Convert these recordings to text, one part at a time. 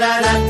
da da da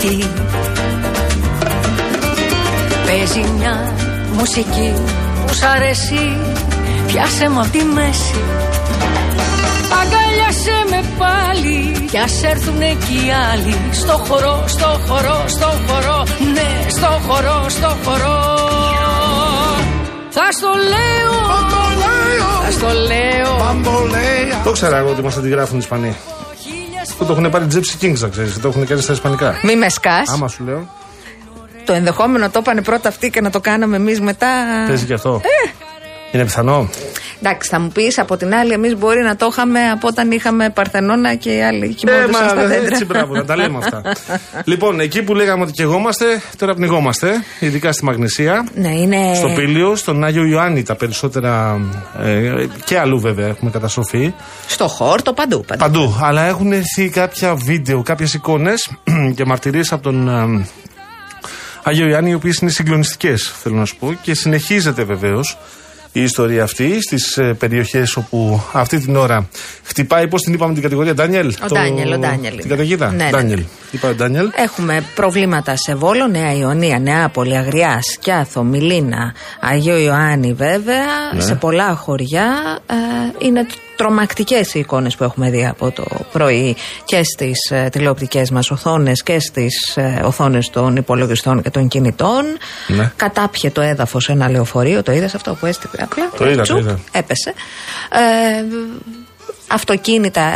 σπίτι Παίζει μια μουσική που σ' αρέσει. Πιάσε μου απ' τη μέση. Αγκαλιάσε με πάλι. Κι ας έρθουνε και οι άλλοι. Στο χορό, στο χορό, στο χορό. Ναι, στο χορό, στο χορό. Θα στο λέω! Θα στο λέω! Το ξέρα εγώ ότι μας αντιγράφουν οι Ισπανοί το έχουν πάρει Gypsy Kings, να ξέρεις. Το έχουν κάνει στα Ισπανικά. Μη με σκάς. Άμα σου λέω. Το ενδεχόμενο το έπανε πρώτα αυτοί και να το κάναμε εμείς μετά. Παίζει και αυτό. Ε. Είναι πιθανό. Εντάξει, θα μου πεις από την άλλη, εμείς μπορεί να το είχαμε από όταν είχαμε Παρθενώνα και οι άλλοι Ε, κοιμόντουσαν στα μα δέντρα. έτσι μπράβο, να τα λέμε αυτά. λοιπόν, εκεί που λέγαμε ότι καιγόμαστε, τώρα πνιγόμαστε, ειδικά στη Μαγνησία. Ναι, είναι. Στο Πήλιο, στον Άγιο Ιωάννη τα περισσότερα ε, και αλλού βέβαια έχουμε καταστροφή. Στο Χόρτο, παντού. παντού. Παντού. Αλλά έχουν έρθει κάποια βίντεο, κάποιες εικόνες και μαρτυρίες από τον ε, Άγιο Ιωάννη, οι οποίες είναι συγκλονιστικές, θέλω να σου πω. Και συνεχίζεται βεβαίως η ιστορία αυτή στις περιοχές όπου αυτή την ώρα χτυπάει, πώς την είπαμε την κατηγορία, Ντάνιελ; Ο Ντάνιελ, ο Ντάνιελ Την είναι. καταιγίδα. Ναι, ναι, Ντάνιελ. ναι. Είπα ο Ντάνιελ. Έχουμε προβλήματα σε Βόλο, Νέα Ιωνία, Νεάπολη, Αγριά, Σκιάθο, Μιλίνα, Αγίο Ιωάννη βέβαια. Ναι. Σε πολλά χωριά ε, είναι τρομακτικές οι εικόνες που έχουμε δει από το πρωί και στις ε, τηλεοπτικές μας οθόνες και στις ε, οθόνες των υπολογιστών και των κινητών. Ναι. Κατάπιε το έδαφος ένα λεωφορείο, το είδες αυτό που έστειλε απλά. Το είδα, το Τσουπ, είδα. Έπεσε. Ε, αυτοκίνητα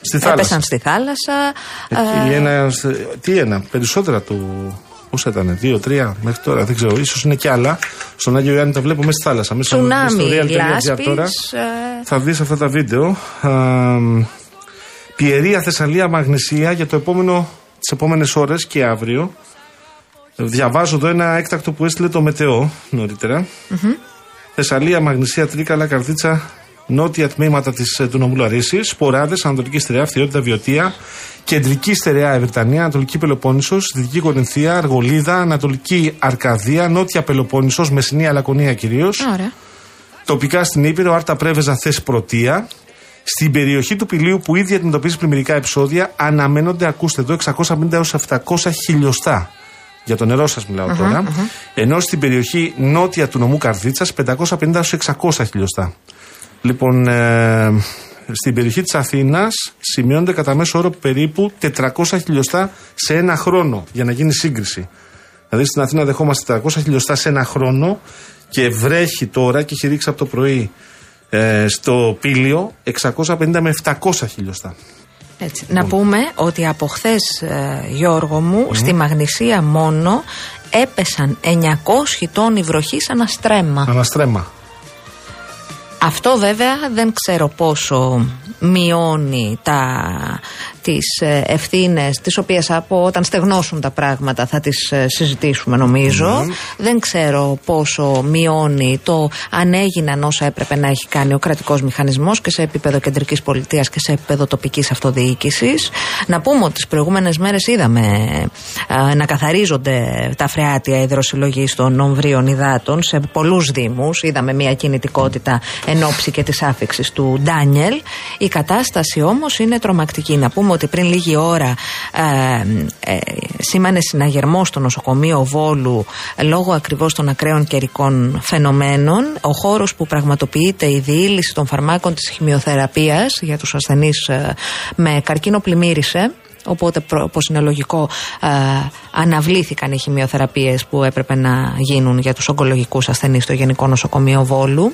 Στη θάλασσα. έπεσαν στη θάλασσα. Εκεί Ε, ένα, τι ένα, περισσότερα του. Πόσα ήταν, δύο, τρία μέχρι τώρα, δεν ξέρω, ίσως είναι κι άλλα. Στον Άγιο Ιωάννη τα βλέπω μέσα στη θάλασσα. Μέσα Τσουνάμι, στο real.gr λάσπης, τώρα ε, θα δεις αυτά τα βίντεο. Α, Πιερία Θεσσαλία Μαγνησία για το επόμενο, τις επόμενες ώρες και αύριο. Διαβάζω εδώ ένα έκτακτο που έστειλε το Μετεό νωρίτερα. Θεσσαλία, Μαγνησία, Τρίκαλα, Καρδίτσα, νότια τμήματα της, ε, του νομού Λαρίση, Σποράδε, Ανατολική Στερεά, Φθιότητα, Βιωτία, Κεντρική Στερεά Ευρυτανία, Ανατολική Πελοπόννησος, Δυτική Κορινθία, Αργολίδα, Ανατολική Αρκαδία, Νότια Πελοπόννησος, Μεσσηνία Λακωνία κυρίως. Ωραία. Τοπικά στην Ήπειρο, Άρτα Πρέβεζα, Θες Πρωτεία. Στην περιοχή του Πηλίου που ήδη αντιμετωπίζει πλημμυρικά επεισόδια, αναμένονται, ακούστε εδώ, 650 έως 700 χιλιοστά. Για το νερό σας μιλαω τώρα. Ενώ στην περιοχή νότια του νομού Καρδίτσας, 550 έως 600 χιλιοστά. Λοιπόν, ε, στην περιοχή της Αθήνας σημειώνονται κατά μέσο όρο περίπου 400 χιλιοστά σε ένα χρόνο για να γίνει σύγκριση. Δηλαδή στην Αθήνα δεχόμαστε 400 χιλιοστά σε ένα χρόνο και βρέχει τώρα και έχει ρίξει από το πρωί ε, στο πήλιο 650 με 700 χιλιοστά. Έτσι. Να πούμε ότι από χθες, Γιώργο μου, στη Μαγνησία μόνο έπεσαν 900 τόνοι βροχής ένα στρέμμα. Αναστρέμα. Αυτό βέβαια δεν ξέρω πόσο μειώνει τα, τις ε, ευθύνες τις οποίες από όταν στεγνώσουν τα πράγματα θα τις ε, συζητήσουμε νομίζω. Δεν ξέρω πόσο μειώνει το αν έγιναν όσα έπρεπε να έχει κάνει ο κρατικός μηχανισμός και σε επίπεδο κεντρικής πολιτείας και σε επίπεδο τοπικής αυτοδιοίκησης. Να πούμε ότι τις προηγούμενες μέρες είδαμε ε, να καθαρίζονται τα φρεάτια υδροσυλλογή των ομβρίων υδάτων σε πολλούς δήμους. Είδαμε μια κινητικότητα εν ώψη και της άφηξης του Ντάνιελ. Η κατάσταση όμως είναι τρομακτική. Να πούμε ότι πριν λίγη ώρα ε, ε, σήμανε συναγερμό στο νοσοκομείο Βόλου ε, λόγω ακριβώς των ακραίων καιρικών φαινομένων. Ο χώρος που πραγματοποιείται η διήλυση των φαρμάκων της χημειοθεραπείας για τους ασθενείς ε, με καρκίνο πλημμύρισε. Οπότε, προ- όπως είναι λογικό, ε, αναβλήθηκαν οι χημειοθεραπείες που έπρεπε να γίνουν για τους ογκολογικούς ασθενείς στο Γενικό Νοσοκομείο Βόλου.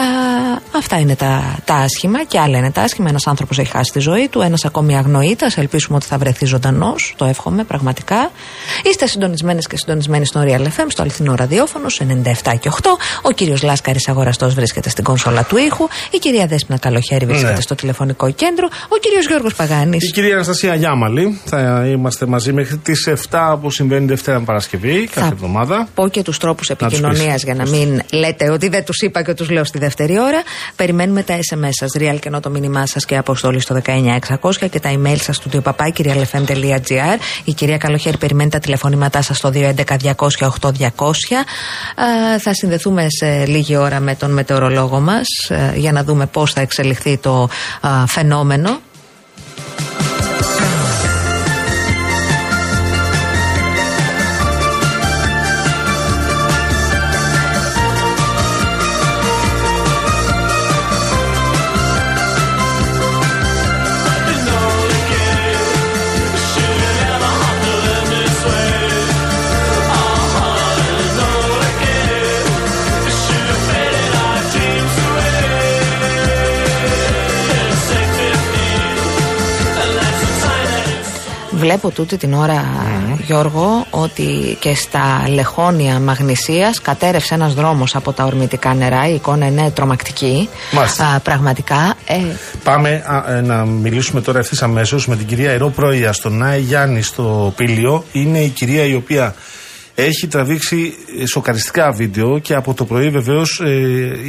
Ε, αυτά είναι τα, τα άσχημα και άλλα είναι τα άσχημα. Ένας άνθρωπος έχει χάσει τη ζωή του, ένας ακόμη αγνοείται. Ελπίσουμε ότι θα βρεθεί ζωντανός. Το εύχομαι πραγματικά. Είστε συντονισμένες και συντονισμένοι στο Real FM, στο αληθινό ραδιόφωνο, σε 97 και 8. Ο κύριος Λάσκαρης Αγοραστός βρίσκεται στην κόνσολα του ήχου. Η κυρία Δέσπινα Καλοχέρη βρίσκεται Ναι. στο τηλεφωνικό κέντρο. Ο κύριος Γιώργος Παγάνης. Η κυρία Αναστασία Γιάμαλη. Θα είμαστε μαζί μέχρι τις 7 όπως συμβαίνει Δευτέρα με Παρασκευή, κάθε εβδομάδα. πω και τους τρόπους τους επικοινωνίας πεις. για να μην λέτε ότι δεν τους είπα και τους λέω στη δεύτερη ώρα. Περιμένουμε τα SMS σας, real και ενώ το μήνυμά σας και αποστολή στο 19600 και τα email σας στο papakirialfm.gr. Η κυρία Καλοχέρη περιμένει τα τηλεφωνήματά σας στο 211-200-8200. Ε, θα συνδεθούμε σε λίγη ώρα με τον μετεωρολόγο μας για να δούμε πώς θα εξελιχθεί το α, φαινόμενο. Βλέπω τούτη την ώρα, Γιώργο, ότι και στα λεχόνια Μαγνησίας κατέρευσε ένας δρόμος από τα ορμητικά νερά. Η εικόνα είναι τρομακτική. Μάλιστα. Α, πραγματικά. Ε, Πάμε α, ε, να μιλήσουμε τώρα ευθύς αμέσως με την κυρία Ερώ Πρόεδρια στον Άι Γιάννη στο Πήλιο. Είναι η κυρία η οποία έχει τραβήξει ε, σοκαριστικά βίντεο και από το πρωί βεβαίως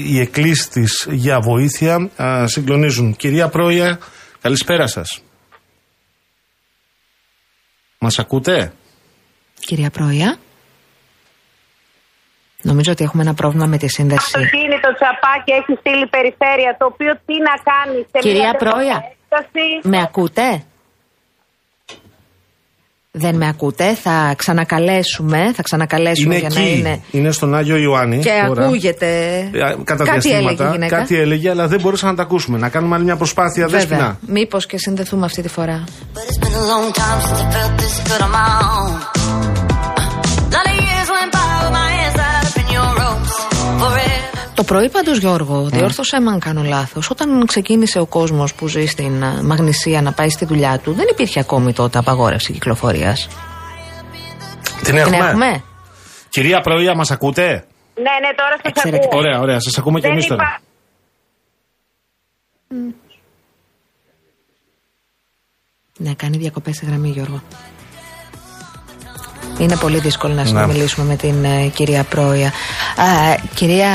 οι εκκλήσεις της για βοήθεια α, συγκλονίζουν. Κυρία Πρόεδρια, καλησπέρα σας. Μας ακούτε; κυρία Πρόεδρια. Νομίζω ότι έχουμε ένα πρόβλημα με τη σύνδεση. Το κίνητο τσαπάκι έχει στείλει περιφέρεια, το οποίο τι να κάνει σε Κυρία μια τέτοια Πρόεδρε. έκταση. Με ακούτε; Δεν με ακούτε. Θα ξανακαλέσουμε, θα ξανακαλέσουμε Είναι για εκεί. να είναι. Είναι στον Άγιο Ιωάννη. Και τώρα. ακούγεται. Ε, Κατά κάτι έλεγε η διαστήματα. γυναίκα. Κάτι έλεγε, αλλά δεν μπορούσαμε να τα ακούσουμε. Να κάνουμε άλλη μια προσπάθεια. Βέβαια. Δέσποινα. Μήπως και συνδεθούμε αυτή τη φορά. Το πρωί πάντως, Γιώργο, διόρθωσέ με αν κάνω λάθος. Όταν ξεκίνησε ο κόσμος που ζει στην α, Μαγνησία να πάει στη δουλειά του, δεν υπήρχε ακόμη τότε απαγόρευση κυκλοφορίας. Την Την έχουμε. έχουμε. Κυρία Πρόεδρια, μας ακούτε; Ναι, ναι, τώρα σας Εξαιρετικά. ακούω. Ωραία, ωραία. Σας ακούμε και Δεν εμείς τώρα. υπά- Ναι, κάνει διακοπές στη γραμμή, Γιώργο. Είναι πολύ δύσκολο να συνομιλήσουμε με την ε, κυρία Πρόεδρια. Α, κυρία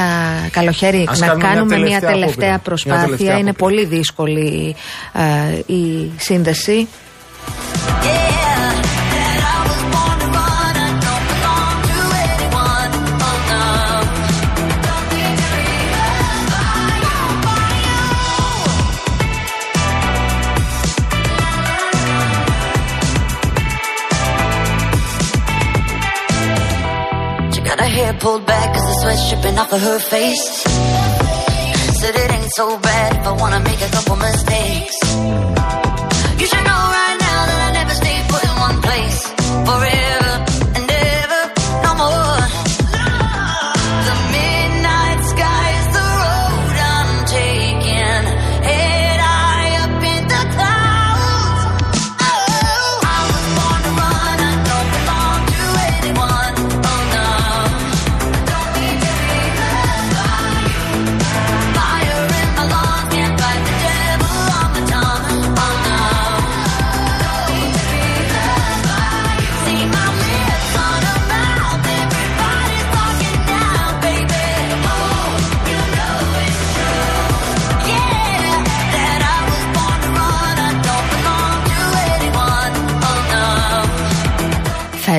Καλοχέρη, Ας να κάνουμε μια κάνουμε μια τελευταία τελευταία, απόπειρα. Μια προσπάθεια. τελευταία Είναι απόπειρα. πολύ δύσκολη ε, η σύνδεση. Yeah, pulled back cause the sweat's dripping off of her face. Said it ain't so bad if I wanna make a couple mistakes. You should know right now that I never stay put in one place forever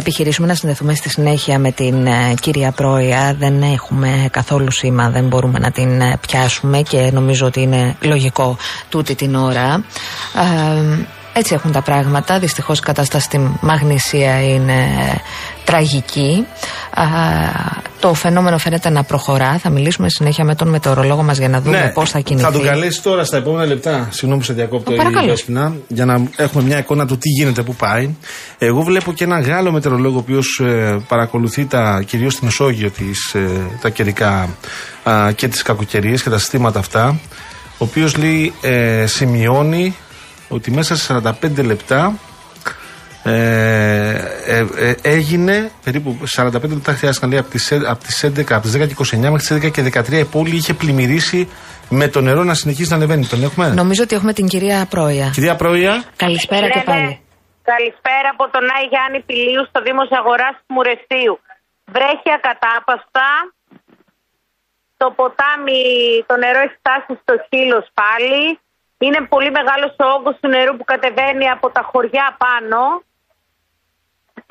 επιχειρήσουμε να συνδεθούμε στη συνέχεια με την ε, κυρία Πρόεδρια. Δεν έχουμε καθόλου σήμα, δεν μπορούμε να την ε, πιάσουμε και νομίζω ότι είναι λογικό τούτη την ώρα. Ε, έτσι έχουν τα πράγματα. Δυστυχώς η κατάσταση στη Μαγνησία είναι τραγική. Α, το φαινόμενο φαίνεται να προχωρά. Θα μιλήσουμε συνέχεια με τον μετεωρολόγο μας για να δούμε πώς θα κινηθεί. Ναι. Θα τον καλέσει τώρα στα επόμενα λεπτά. Συγγνώμη που σε διακόπτω, Ω, η παρακαλώ. Δέσποινα, για να έχουμε μια εικόνα του τι γίνεται, πού πάει. Εγώ βλέπω και έναν Γάλλο μετεωρολόγο, ο οποίος παρακολουθεί τα, κυρίως στη Μεσόγειο τις, ε, τα καιρικά α, και τις κακοκαιρίες και τα συστήματα αυτά. Ο οποίος λέει, ε, σημειώνει ότι μέσα σε 45 λεπτά ε, ε, ε, έγινε περίπου 45 λεπτά χρειάστηκαν λέει, από τις, ε- από τις 11, από τις 10 και 29 μέχρι τις 11 και 13 η πόλη είχε πλημμυρίσει με το νερό να συνεχίσει να ανεβαίνει. Τον έχουμε; Νομίζω ότι έχουμε την κυρία Πρόεδρια. Κυρία Πρόεδρια, Καλησπέρα και Ναι, ναι. πάλι. Καλησπέρα από τον Άι Γιάννη Πηλίου στο Δήμος Αγοράς του Μουρεστίου. Βρέχει ακατάπαστα. Το ποτάμι, το νερό έχει φτάσει στο χείλος πάλι. Είναι πολύ μεγάλος ο όγκος του νερού που κατεβαίνει από τα χωριά πάνω.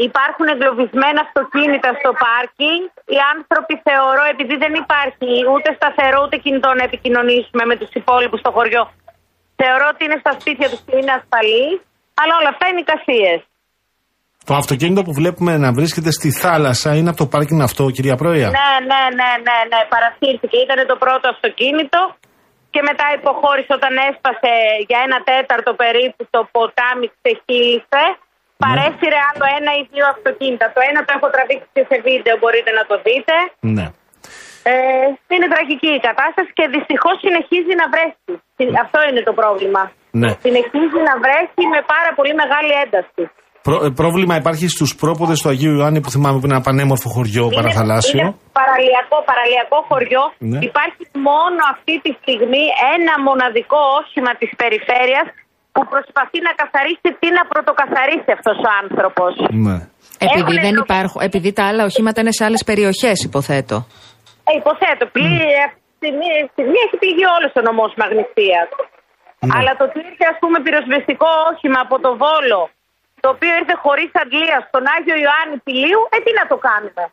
Υπάρχουν εγκλωβισμένα αυτοκίνητα στο πάρκινγκ. Οι άνθρωποι θεωρώ, επειδή δεν υπάρχει ούτε σταθερό ούτε κινητό να επικοινωνήσουμε με τους υπόλοιπους στο χωριό, θεωρώ ότι είναι στα σπίτια τους και είναι ασφαλείς. Αλλά όλα αυτά είναι εικασίες. το αυτοκίνητο που βλέπουμε να βρίσκεται στη θάλασσα είναι από το πάρκινγκ αυτό, κυρία Πρόεδρια. Ναι, ναι, ναι, ναι, ναι. Παρασύρθηκε. Ήταν το πρώτο αυτοκίνητο και μετά υποχώρησε όταν έσπασε για ένα τέταρτο περίπου το ποτάμι ξεχύλισε. Παρέσυρε άλλο ένα ή δύο αυτοκίνητα. Το ένα το έχω τραβήξει και σε βίντεο, μπορείτε να το δείτε. Ναι. Ε, είναι τραγική η κατάσταση και δυστυχώς συνεχίζει να βρέχει. Αυτό είναι το πρόβλημα. Ναι. Συνεχίζει να βρέχει με πάρα πολύ μεγάλη ένταση. Προ- ε, πρόβλημα υπάρχει στους πρόποδες του Αγίου Ιωάννη που θυμάμαι που είναι ένα πανέμορφο χωριό Είναι- παραθαλάσσιο. Είναι παραλιακό, παραλιακό χωριό. Ναι. Υπάρχει μόνο αυτή τη στιγμή ένα μοναδικό όχημα της περιφέρειας που προσπαθεί να καθαρίσει τι να πρωτοκαθαρίσει αυτός ο άνθρωπος. Ναι. Επειδή, Έχουνε δεν προ- υπάρχουν, επειδή τα άλλα οχήματα είναι σε άλλες περιοχές, υποθέτω. Ε, υποθέτω, πλή, αυτή τη στιγμή, αυτή τη στιγμή έχει πληγεί όλος ο νομός Μαγνησίας. Ναι. Αλλά το ότι ήρθε ας πούμε πυροσβεστικό όχημα από το Βόλο, το οποίο ήρθε χωρίς αντλία στον Άγιο Ιωάννη Πηλίου, ε τι να το κάνουμε.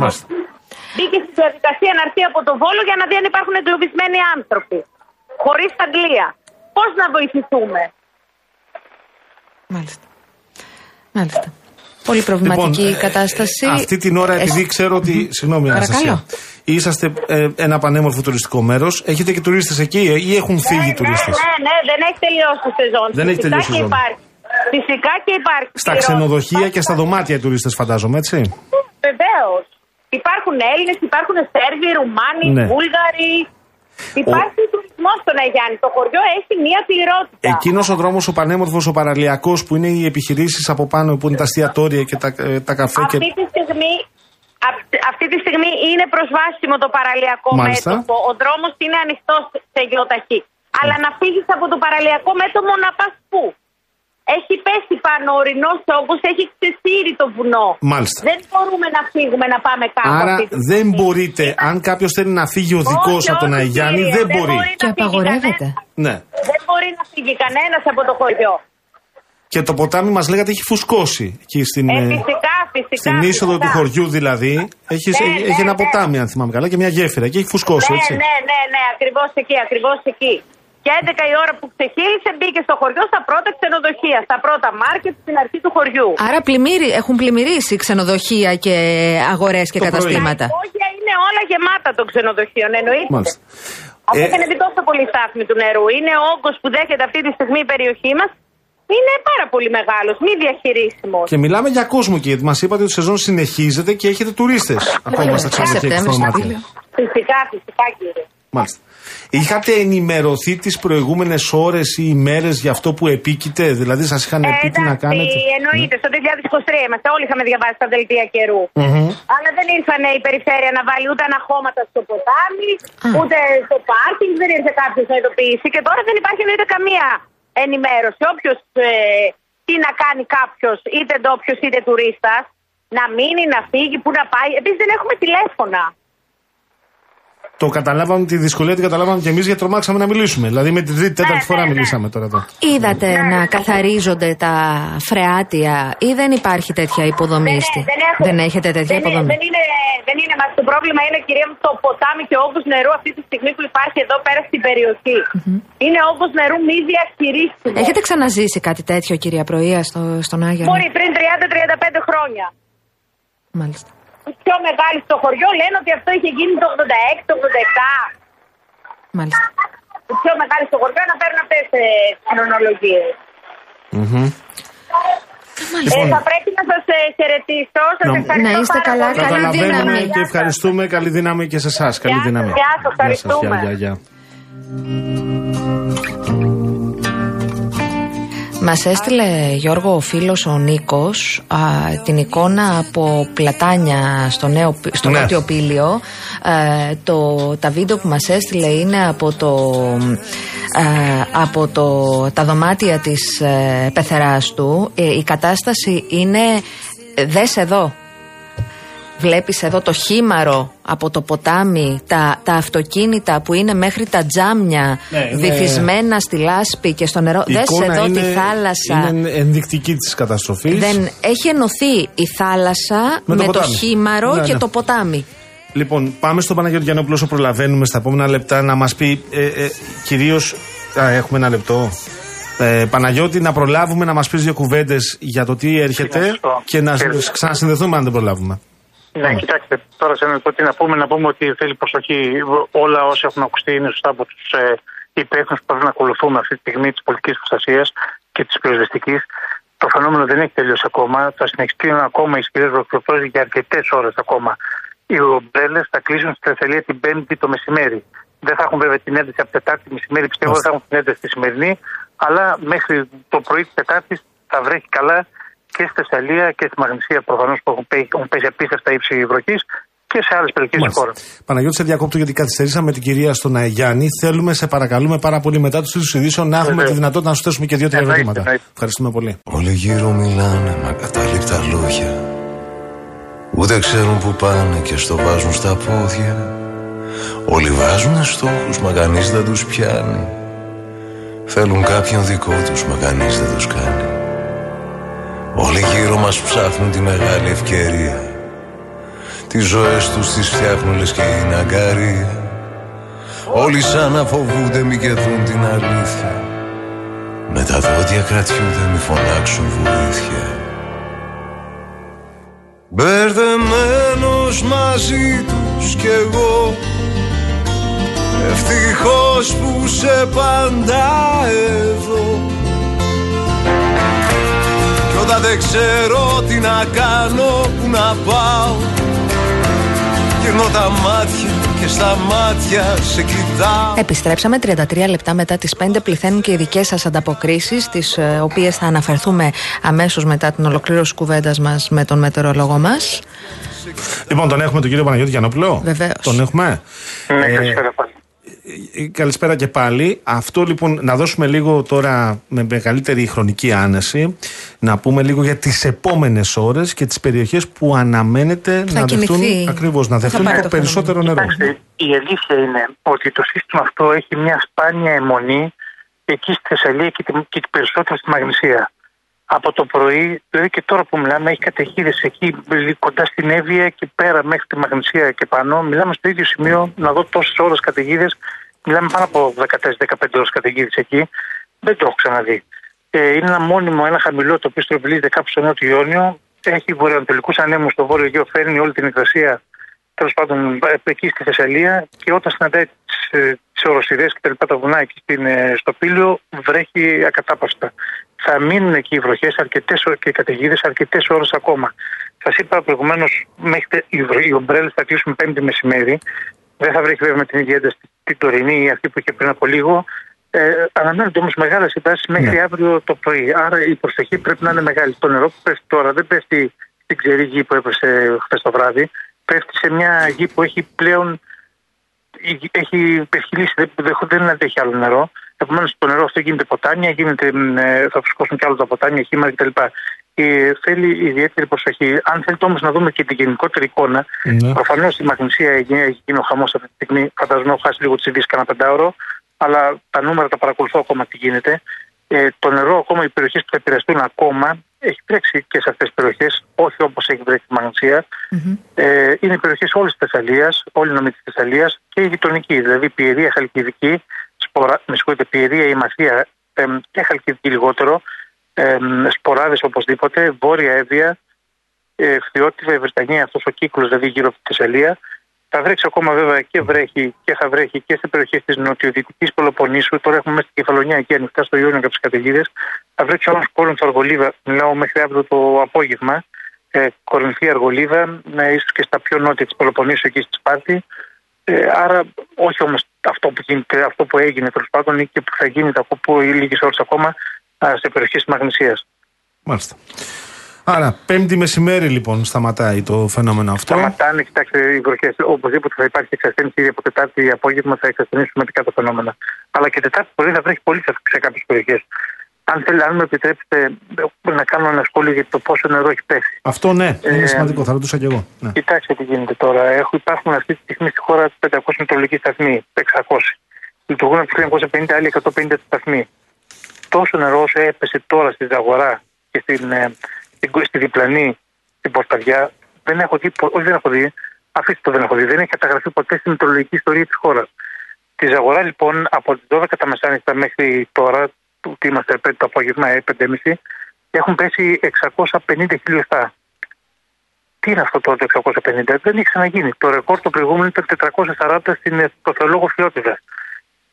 Μάλιστα. Μπήκε στη διαδικασία να έρθει από το Βόλο για να δει αν υπάρχουν εγκλωβισμένοι άνθρωποι. Χωρίς αντλία. Πώς να βοηθηθούμε. Μάλιστα. Μάλιστα. Πολύ προβληματική Λοιπόν, ε, κατάσταση. Αυτή την ώρα, Ε, επειδή ξέρω ότι. Συγγνώμη, Παρακαλώ. Αναστασία. Είσαστε ε, ένα πανέμορφο τουριστικό μέρος. Έχετε και τουρίστες εκεί ε, ή έχουν φύγει οι τουρίστες; Ναι, ναι, δεν έχει τελειώσει η σεζόν. Δεν έχει Φυσικά τελειώσει η και σεζόν. υπάρχει. Φυσικά και υπάρχει. Στα ξενοδοχεία και στα δωμάτια οι τουρίστες, φαντάζομαι, έτσι; Βεβαίως. Υπάρχουν Έλληνες, υπάρχουν Σέρβοι, Ρουμάνοι, Ναι. Βούλγαροι. Υπάρχει τουρισμός στον Αγιάννη. Το χωριό έχει μία πληρότητα. Εκείνος ο δρόμος, ο πανέμορφος, ο παραλιακός που είναι οι επιχειρήσεις από πάνω, που είναι τα εστιατόρια και τα, ε, τα καφέ. Και... Αυτή τη στιγμή αυ- αυτή τη στιγμή είναι προσβάσιμο το παραλιακό Μάλιστα. μέτωπο. Ο δρόμος είναι ανοιχτός σε γεωταχή. Αλλά να φύγεις από το παραλιακό μέτωπο να πας πού; Έχει πέσει πάνω ο ορεινός όγκο, έχει ξεσύρει το βουνό. Μάλιστα. Δεν μπορούμε να φύγουμε να πάμε κάπου. Άρα αυτή τη δεν στιγμή. μπορείτε, αν κάποιος θέλει να φύγει οδικό Όχι, από τον όχι, Αγιάννη, κύριε, δεν δεν μπορεί. μπορεί. Και να φύγει απαγορεύεται. κανένας. Ναι. Δεν μπορεί να φύγει κανένας από το χωριό. Και το ποτάμι μας λέγατε έχει φουσκώσει. Εκεί στην, Ε, ε, φυσικά, φυσικά. στην είσοδο φυσικά. του χωριού δηλαδή. Έχει, Ναι, έχει, ναι, έχει ένα ναι. ποτάμι, αν θυμάμαι καλά, και μια γέφυρα. Και έχει φουσκώσει, Ναι, έτσι. ναι, ναι, ναι, ακριβώς εκεί, ακριβώς εκεί. Και 11 η ώρα που ξεχύλισε μπήκε στο χωριό στα πρώτα ξενοδοχεία, στα πρώτα μάρκετ στην αρχή του χωριού. Άρα πλημμύρι, έχουν πλημμυρίσει ξενοδοχεία και αγορές και Το πρωί. καταστήματα. Τα υπόγεια είναι όλα γεμάτα των ξενοδοχείων, εννοείται. Μάλιστα. Αυτό Ε, έχει ανεβεί τόσο πολύ η στάθμη του νερού. Είναι ο όγκος που δέχεται αυτή τη στιγμή η περιοχή μας. Είναι πάρα πολύ μεγάλος, μη διαχειρίσιμος. Και μιλάμε για κόσμο και μας είπατε ότι η σεζόν συνεχίζεται και έχετε τουρίστες ακόμα στα ξενοδοχεία και στα Σεπτέμβρη, δωμάτια. Απρίλιο. Φυσικά, φυσικά κύριε. Μάλιστα. Είχατε ενημερωθεί τις προηγούμενες ώρες ή ημέρες για αυτό που επίκειται, δηλαδή σας είχαν πει τι να εντάξει, κάνετε; εννοείται, στο 2023 είμαστε. Όλοι είχαμε διαβάσει τα δελτία καιρού. Μμμ. Αλλά δεν ήρθαν η περιφέρεια να βάλει ούτε αναχώματα στο ποτάμι, ούτε στο πάρκινγκ, δεν ήρθε κάποιος να ειδοποιήσει. Και τώρα δεν υπάρχει εννοείται καμία ενημέρωση. Όποιος τι να κάνει κάποιος, είτε ντόπιος είτε τουρίστας, να μείνει, να φύγει, πού να πάει. Επίσης δεν έχουμε τηλέφωνα. Το καταλάβαμε, τη δυσκολία την καταλάβαμε και εμείς γιατί τρομάξαμε να μιλήσουμε. Δηλαδή με τη τρίτη, τέταρτη Ναι, φορά ναι, ναι. μιλήσαμε τώρα εδώ. Είδατε να καθαρίζονται τα φρεάτια ή δεν υπάρχει τέτοια υποδομή Δεν, στη- δεν, έχουμε. δεν έχετε τέτοια δεν, υποδομή; Δεν είναι, δεν είναι μας. Το πρόβλημα είναι, κυρία μου, το ποτάμι και ο όγκος νερού αυτή τη στιγμή που υπάρχει εδώ πέρα στην περιοχή. Είναι όγκος νερού μη διαχειρίσιμος. Έχετε ξαναζήσει κάτι τέτοιο, κυρία Προεία, στο, στον Άγιο. Μπορεί πριν 30-35 χρόνια. Μάλιστα. Οι πιο μεγάλοι στο χωριό λένε ότι αυτό είχε γίνει το 86, το 87. Μάλιστα. Οι πιο μεγάλοι στο χωριό να παίρνουν αυτές τι χρονολογίες. Ε, θα πρέπει να σας χαιρετήσω. Σας Να- ευχαριστώ να είστε πάρα καλά, πολύ. καλή Καταλαβαίνουμε δύναμη. και ευχαριστούμε. Καλή δύναμη και σε εσάς. Καλή Γεια σας, δύναμη. γεια σας, Γεια σας, ευχαριστούμε. γεια, γεια, γεια. Μας έστειλε Γιώργο ο φίλος ο Νίκος α, την εικόνα από πλατάνια στο, νέο, πι- στο Ναι. νότιο πύλιο. Ε, το, τα βίντεο που μας έστειλε είναι από, το, ε, από το, τα δωμάτια της ε, πεθεράς του. Ε, η κατάσταση είναι δες εδώ Βλέπεις εδώ το χήμαρο από το ποτάμι, τα, τα αυτοκίνητα που είναι μέχρι τα τζάμια Ναι, είναι- βυθισμένα στη λάσπη και στο νερό. Η Δες εικόνα εδώ είναι, τη θάλασσα. Είναι ενδεικτική της καταστροφής. Δεν, έχει ενωθεί η θάλασσα Με με, το το, ποτάμι. χήμαρο Ναι, και ναι. το ποτάμι. Λοιπόν, πάμε στον Παναγιώτη Γιαννόπουλο όσο προλαβαίνουμε στα επόμενα λεπτά να μας πει ε, ε, κυρίω. Έχουμε ένα λεπτό. Ε, Παναγιώτη, να προλάβουμε να μας πεις δύο κουβέντες για το τι έρχεται Ευχαριστώ. και να Κύριε. ξανασυνδεθούμε αν δεν προλάβουμε. Ναι, κοιτάξτε, τώρα σε ένα τι να πούμε, να πούμε ότι θέλει προσοχή. Όλα όσα έχουν ακουστεί είναι σωστά από τους ε, υπεύθυνους που πρέπει να ακολουθούμε αυτή τη στιγμή της πολιτικής προστασίας και της πυροσβεστικής. Το φαινόμενο δεν έχει τελειώσει ακόμα. Θα συνεχιστούν ακόμα ισχυρές βροχοπτώσεις για αρκετές ώρες ακόμα. Οι ομπρέλες θα κλείσουν στη Θεσσαλία την Πέμπτη το μεσημέρι. Δεν θα έχουν βέβαια την ένταση από Τετάρτη μεσημέρι, πιστεύω δεν θα έχουν την ένταση τη σημερινή, αλλά μέχρι το πρωί της Τετάρτης θα βρέχει καλά και στη Θεσσαλία και στη Μαγνησία προφανώς που έχουν, πέ- έχουν πέσει απίστευτα ύψη βροχής και σε άλλες περιοχές της χώρας. Παναγιώτη, σε διακόπτω γιατί καθυστερήσαμε την κυρία στον Αγιάννη. Θέλουμε, σε παρακαλούμε πάρα πολύ μετά τους τίτλους ειδήσεων να έχουμε Βεβαίως. τη δυνατότητα να σου θέσουμε και δύο-τρία Εννοείται, ερωτήματα. εννοείται. Ευχαριστούμε πολύ. Όλοι γύρω μιλάνε με ακατάληπτα λόγια Ούτε ξέρουν που πάνε και στο βάζουν στα πόδια Όλοι βάζουν στόχους μα κανείς δεν τους πιάνει Θέλουν κάποιον δικό τους μα κανείς δεν τους κάνει Όλοι γύρω μας ψάχνουν τη μεγάλη ευκαιρία. Τις ζωές τους τις φτιάχνουν λες και είναι αγκαρία. Όλοι σαν να φοβούνται μη κερδούν την αλήθεια. Με τα δόντια κρατιούνται μη φωνάξουν βοήθεια. Μπερδεμένος μαζί τους κι εγώ. Ευτυχώς που σε πάντα εδώ Κι όταν δεν ξέρω τι να κάνω, που να πάω Γυρνώ τα μάτια και στα μάτια σε κοιτάω Επιστρέψαμε 33 λεπτά μετά τις 5 πληθαίνουν και οι δικές σας ανταποκρίσεις τις ε, οποίες θα αναφερθούμε αμέσως μετά την ολοκλήρωση κουβέντας μας με τον μετεωρολόγο μας. Λοιπόν, τον έχουμε τον κύριο Παναγιώτη Γιαννόπουλο; Βεβαίως. Τον έχουμε; Ναι, Ε, καλησπέρα πάλι. Ε, Καλησπέρα και πάλι. Αυτό λοιπόν, να δώσουμε λίγο τώρα με μεγαλύτερη χρονική άνεση, να πούμε λίγο για τις επόμενες ώρες και τις περιοχές που αναμένεται να κινηθεί. δεχτούν, ακριβώς, να Θα δεχτούν πάρει το το περισσότερο νερό. Κοιτάξτε, η αλήθεια είναι ότι το σύστημα αυτό έχει μια σπάνια αιμονή εκεί στη Θεσσαλία και, τη- και περισσότερο στη Μαγνησία. Από το πρωί, δηλαδή και τώρα που μιλάμε, έχει καταιγίδε εκεί δηλαδή κοντά στην Εύβοια και πέρα μέχρι τη Μαγνησία και πάνω. Μιλάμε στο ίδιο σημείο να δω τόσες ώρες καταιγίδες. Μιλάμε πάνω από 14-15 ώρες καταιγίδες εκεί. Δεν το έχω ξαναδεί. Ε, είναι ένα μόνιμο, ένα χαμηλό το οποίο στροβιλίζεται κάπου στο Νότιο Ιόνιο. Έχει βορειοανατολικούς ανέμους στο Βόρειο Αιγαίο, φέρνει όλη την υγρασία τέλος πάντων ε, εκεί στη Θεσσαλία και όταν συναντάει τις οροσυρές και τα λοιπά τα βουνά εκεί στην, ε, στο Πύλιο, βρέχει ακατάπαυστα. Θα μείνουν εκεί οι βροχές και οι καταιγίδες αρκετές ώρες ακόμα. Σας είπα προηγουμένως, μέχρι τε- οι, βρω- οι ομπρέλες θα κλείσουν πέμπτη μεσημέρι. Δεν θα βρέχει βέβαια με την ίδια ένταση την τωρινή ή αυτή που είχε πριν από λίγο. Ε, αναμένονται όμως μεγάλες εντάσεις μέχρι Ναι. αύριο το πρωί. Άρα η προσοχή πρέπει να είναι μεγάλη. Το νερό που πέφτει τώρα δεν πέφτει στην ξερή γη που έπεσε χθες το βράδυ. Πέφτει σε μια γη που έχει πλέον η γη- έχει πεσχυλήσει, δεν, δεν, δεν αντέχει άλλο νερό. Επομένως το νερό αυτό γίνεται ποτάμια, γίνεται, μ, ε, θα φουσκώσουν κι άλλο τα ποτάμια, χύματα κτλ. Ε, θέλει ιδιαίτερη προσοχή. Αν θέλετε όμως να δούμε και την γενικότερη εικόνα, Ναι. προφανώς στη Μαγνησία έχει έχει γίνει ο χαμός αυτή τη στιγμή. Φανταζομαι έχω χάσει λίγο τις ειδήσεις κανένα πεντάωρο, αλλά τα νούμερα τα παρακολουθώ ακόμα τι γίνεται. Ε, το νερό, ακόμα οι περιοχές που θα επηρεαστούν ακόμα, έχει τρέξει και σε αυτές τις περιοχές, όχι όπως έχει βρέξει στη Μαγνησία. Ε, είναι οι περιοχές όλης της Θεσσαλίας, όλη η νομή της Θεσσαλίας και η γειτονική, δηλαδή Πιερία, Χαλκιδική, σπορά, με συγχωρείτε, Πιερία, η Μασία εμ, και Χαλκιδική λιγότερο, εμ, σποράδες οπωσδήποτε, Βόρεια Εύβοια, ε, Χθιώτηβα, η Βρετανία, αυτός ο κύκλος δηλαδή γύρω από τη Θεσσαλία. Θα βρέξει ακόμα βέβαια και βρέχει και θα βρέχει και σε περιοχέ της νοτιοδυτικής Πελοποννήσου. Τώρα έχουμε μέσα στην Κεφαλονιά εκεί ανοιχτά στο Ιόνιο από τι καταιγίδες. Θα βρέξει όμως Κόρινθο Αργολίδα, μιλάω μέχρι αύριο το απόγευμα. Ε, Κορινθή Αργολίδα, ε, ίσως και στα πιο νότια της Πελοποννήσου εκεί στη Σπάρτη. Ε, άρα, όχι όμως αυτό που, γίνεται, αυτό που έγινε τέλος πάντων ή και που θα γίνει από που λίγες ώρες ακόμα α, σε περιοχές της Μαγνησίας. Μάλιστα. Άρα, πέμπτη μεσημέρι λοιπόν σταματάει το φαινόμενο αυτό. Σταματάνε, κοιτάξτε, οι βροχές. Οπωσδήποτε θα υπάρχει εξασθένηση ήδη από Τετάρτη απόγευμα, θα εξασθενήσουν σημαντικά τα φαινόμενα. Αλλά και Τετάρτη πρωί θα βρέχει πολύ σε, σε κάποιες περιοχές. Αν, θέλει, αν μου επιτρέπετε να κάνω ένα σχόλιο για το πόσο νερό έχει πέσει. Αυτό ναι, είναι Ε, σημαντικό, θα ρωτούσα κι εγώ. Ναι. Κοιτάξτε τι γίνεται τώρα. Έχουν, υπάρχουν αυτή τη στιγμή στη χώρα 500 μετρολογικοί σταθμοί, 600. Λειτουργούν από το 1950 άλλοι 150 σταθμοί. Τόσο νερός όσο έπεσε τώρα στη Ζαγορά και στην, ε, στην- στη διπλανή, στην Πορταδιά, δεν έχω δει, πο- όχι δεν έχω δει, αφήστε το δεν έχω δει, δεν έχει καταγραφεί ποτέ στην μετρολογική ιστορία της χώρας. Της Ζαγορά λοιπόν από τις 12 τα μεσάνυχτα μέχρι τώρα, που είμαστε 5 το απόγευμα, ε, 5.30, έχουν πέσει 650 χιλιοστά. Τι είναι αυτό το 650, δεν έχει ξαναγίνει. Το ρεκόρ το προηγούμενο ήταν 440 στην, ε, στο θεολόγο Φιώτιδα.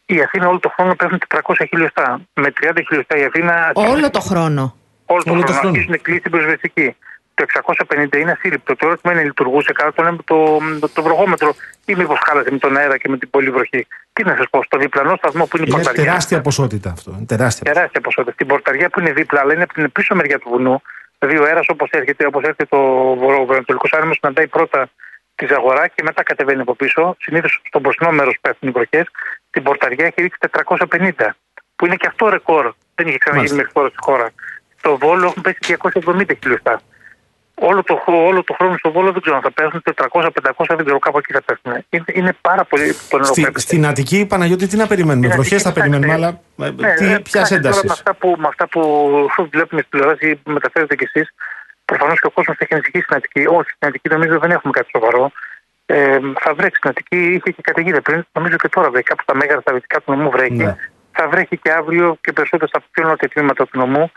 Η Αθήνα όλο το χρόνο πέφτουν 400 χιλιοστά. Με 30 χιλιοστά η Αθήνα. Όλο το χρόνο. Όλο το Όλο το χρόνο. χρόνο. Αρχίζουν κλείσει την προσβεστική. Το 650 είναι ασύλληπτο. Το ερώτημα είναι λειτουργούσε καλά το, το, το, το βροχόμετρο ή μήπως χάλασε με τον αέρα και με την πολλή βροχή. Τι να σας πω, στο διπλανό σταθμό που είναι η Είναι πορταριά. τεράστια ποσότητα αυτό. Είναι τεράστια. Τεράστια ποσότητα. Στην πορταριά που είναι δίπλα, αλλά είναι από την πίσω μεριά του βουνού. Δηλαδή ο αέρας όπως έρχεται, όπως έρχεται το βορειοανατολικός άνεμος, συναντάει πρώτα τη Ζαγορά και μετά κατεβαίνει από πίσω. Συνήθως στο μπροστινό μέρος πέφτουν οι βροχές. Την πορταριά έχει ρίξει 450, που είναι και αυτό ρεκόρ. Δεν είχε ξαναγίνει Μάλιστα. μέχρι τώρα στη χώρα. Στο Βόλο έχουν πέσει 270 χιλιοστά. Όλο το, χ- όλο το χρόνο στο Βόλο δεν ξέρω αν θα πέσουν 400-500, δεν ξέρω κάπου εκεί θα πέσουν. Είναι, είναι πάρα πολύ το νερό Στη, που έπεσε. στην Αττική, Παναγιώτη, τι να περιμένουμε. Στην Βροχές Αττική, θα περιμένουμε, αλλά κοιτάξτε, ε, ναι, τι, ε, ποια κοιτάξτε, ένταση; τώρα Με αυτά που, με αυτά που βλέπουμε στην τηλεόραση ή μεταφέρετε κι εσείς, προφανώς και ο κόσμος έχει ανησυχήσει στην Αττική. Όχι, στην Αττική νομίζω δεν έχουμε κάτι σοβαρό. Ε, θα βρέξει στην Αττική, είχε και καταιγίδα πριν. Νομίζω και τώρα βρέχει. Κάπου στα μέγαρα στα δυτικά του νομού βρέχει. Ναι. Θα βρέχει και αύριο και περισσότερο στα πιο νότια τμήματα του νομού.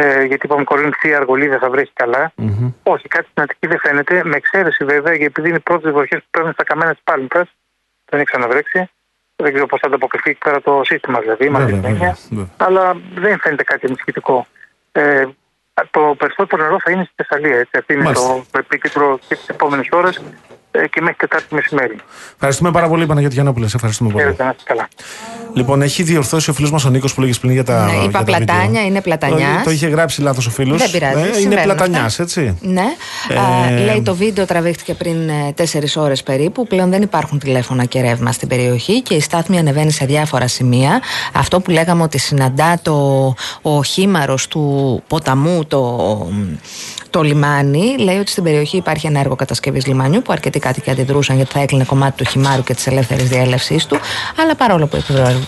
Ε, γιατί είπαμε Κορίνθια, Αργολίδα θα βρέχει καλά. Μμμ. Όχι, κάτι στην Αττική δεν φαίνεται. Με εξαίρεση βέβαια, γιατί επειδή είναι οι πρώτες βροχές που παίρνουν στα καμένα της Πάλμπρα, δεν έχει ξαναβρέξει. Δεν ξέρω πώς θα ανταποκριθεί εκεί πέρα το σύστημα δηλαδή. με αυτή Βέβαια, την έννοια. βέβαια, βέβαια. Αλλά δεν φαίνεται κάτι ενισχυτικό. Ε, το περισσότερο νερό θα είναι στη Θεσσαλία. Έτσι. Αυτή είναι Μάλιστα. το επίκεντρο και τις επόμενες ώρες ε, και μέχρι Τετάρτη μεσημέρι. Ευχαριστούμε πάρα πολύ, Παναγιώτη Γιαννόπουλε. Σε ευχαριστούμε πολύ. Χαίρετε, να είστε καλά. Λοιπόν, έχει διορθώσει ο φίλος μας ο Νίκος που λέγες πριν για τα. Ναι, είπα για τα πλατάνια, βίντεο. είναι πλατανιάς. Το, το είχε γράψει λάθος ο φίλος. Δεν πειράζει. είναι συμβαίνουν πλατανιάς, αυτά. έτσι. Ναι. Ε, Α, λέει το βίντεο τραβήχτηκε πριν 4 ώρες περίπου. Πλέον δεν υπάρχουν τηλέφωνα και ρεύμα στην περιοχή και η στάθμη ανεβαίνει σε διάφορα σημεία. Αυτό που λέγαμε ότι συναντά το, ο χήμαρος του ποταμού, το, το λιμάνι, λέει ότι στην περιοχή υπάρχει ένα έργο κατασκευής λιμανιού που αρκετοί κάτοικοι αντιδρούσαν γιατί θα έκλεινε κομμάτι του χυμάρου και της ελεύθερης διέλευσής του. Αλλά παρόλο που η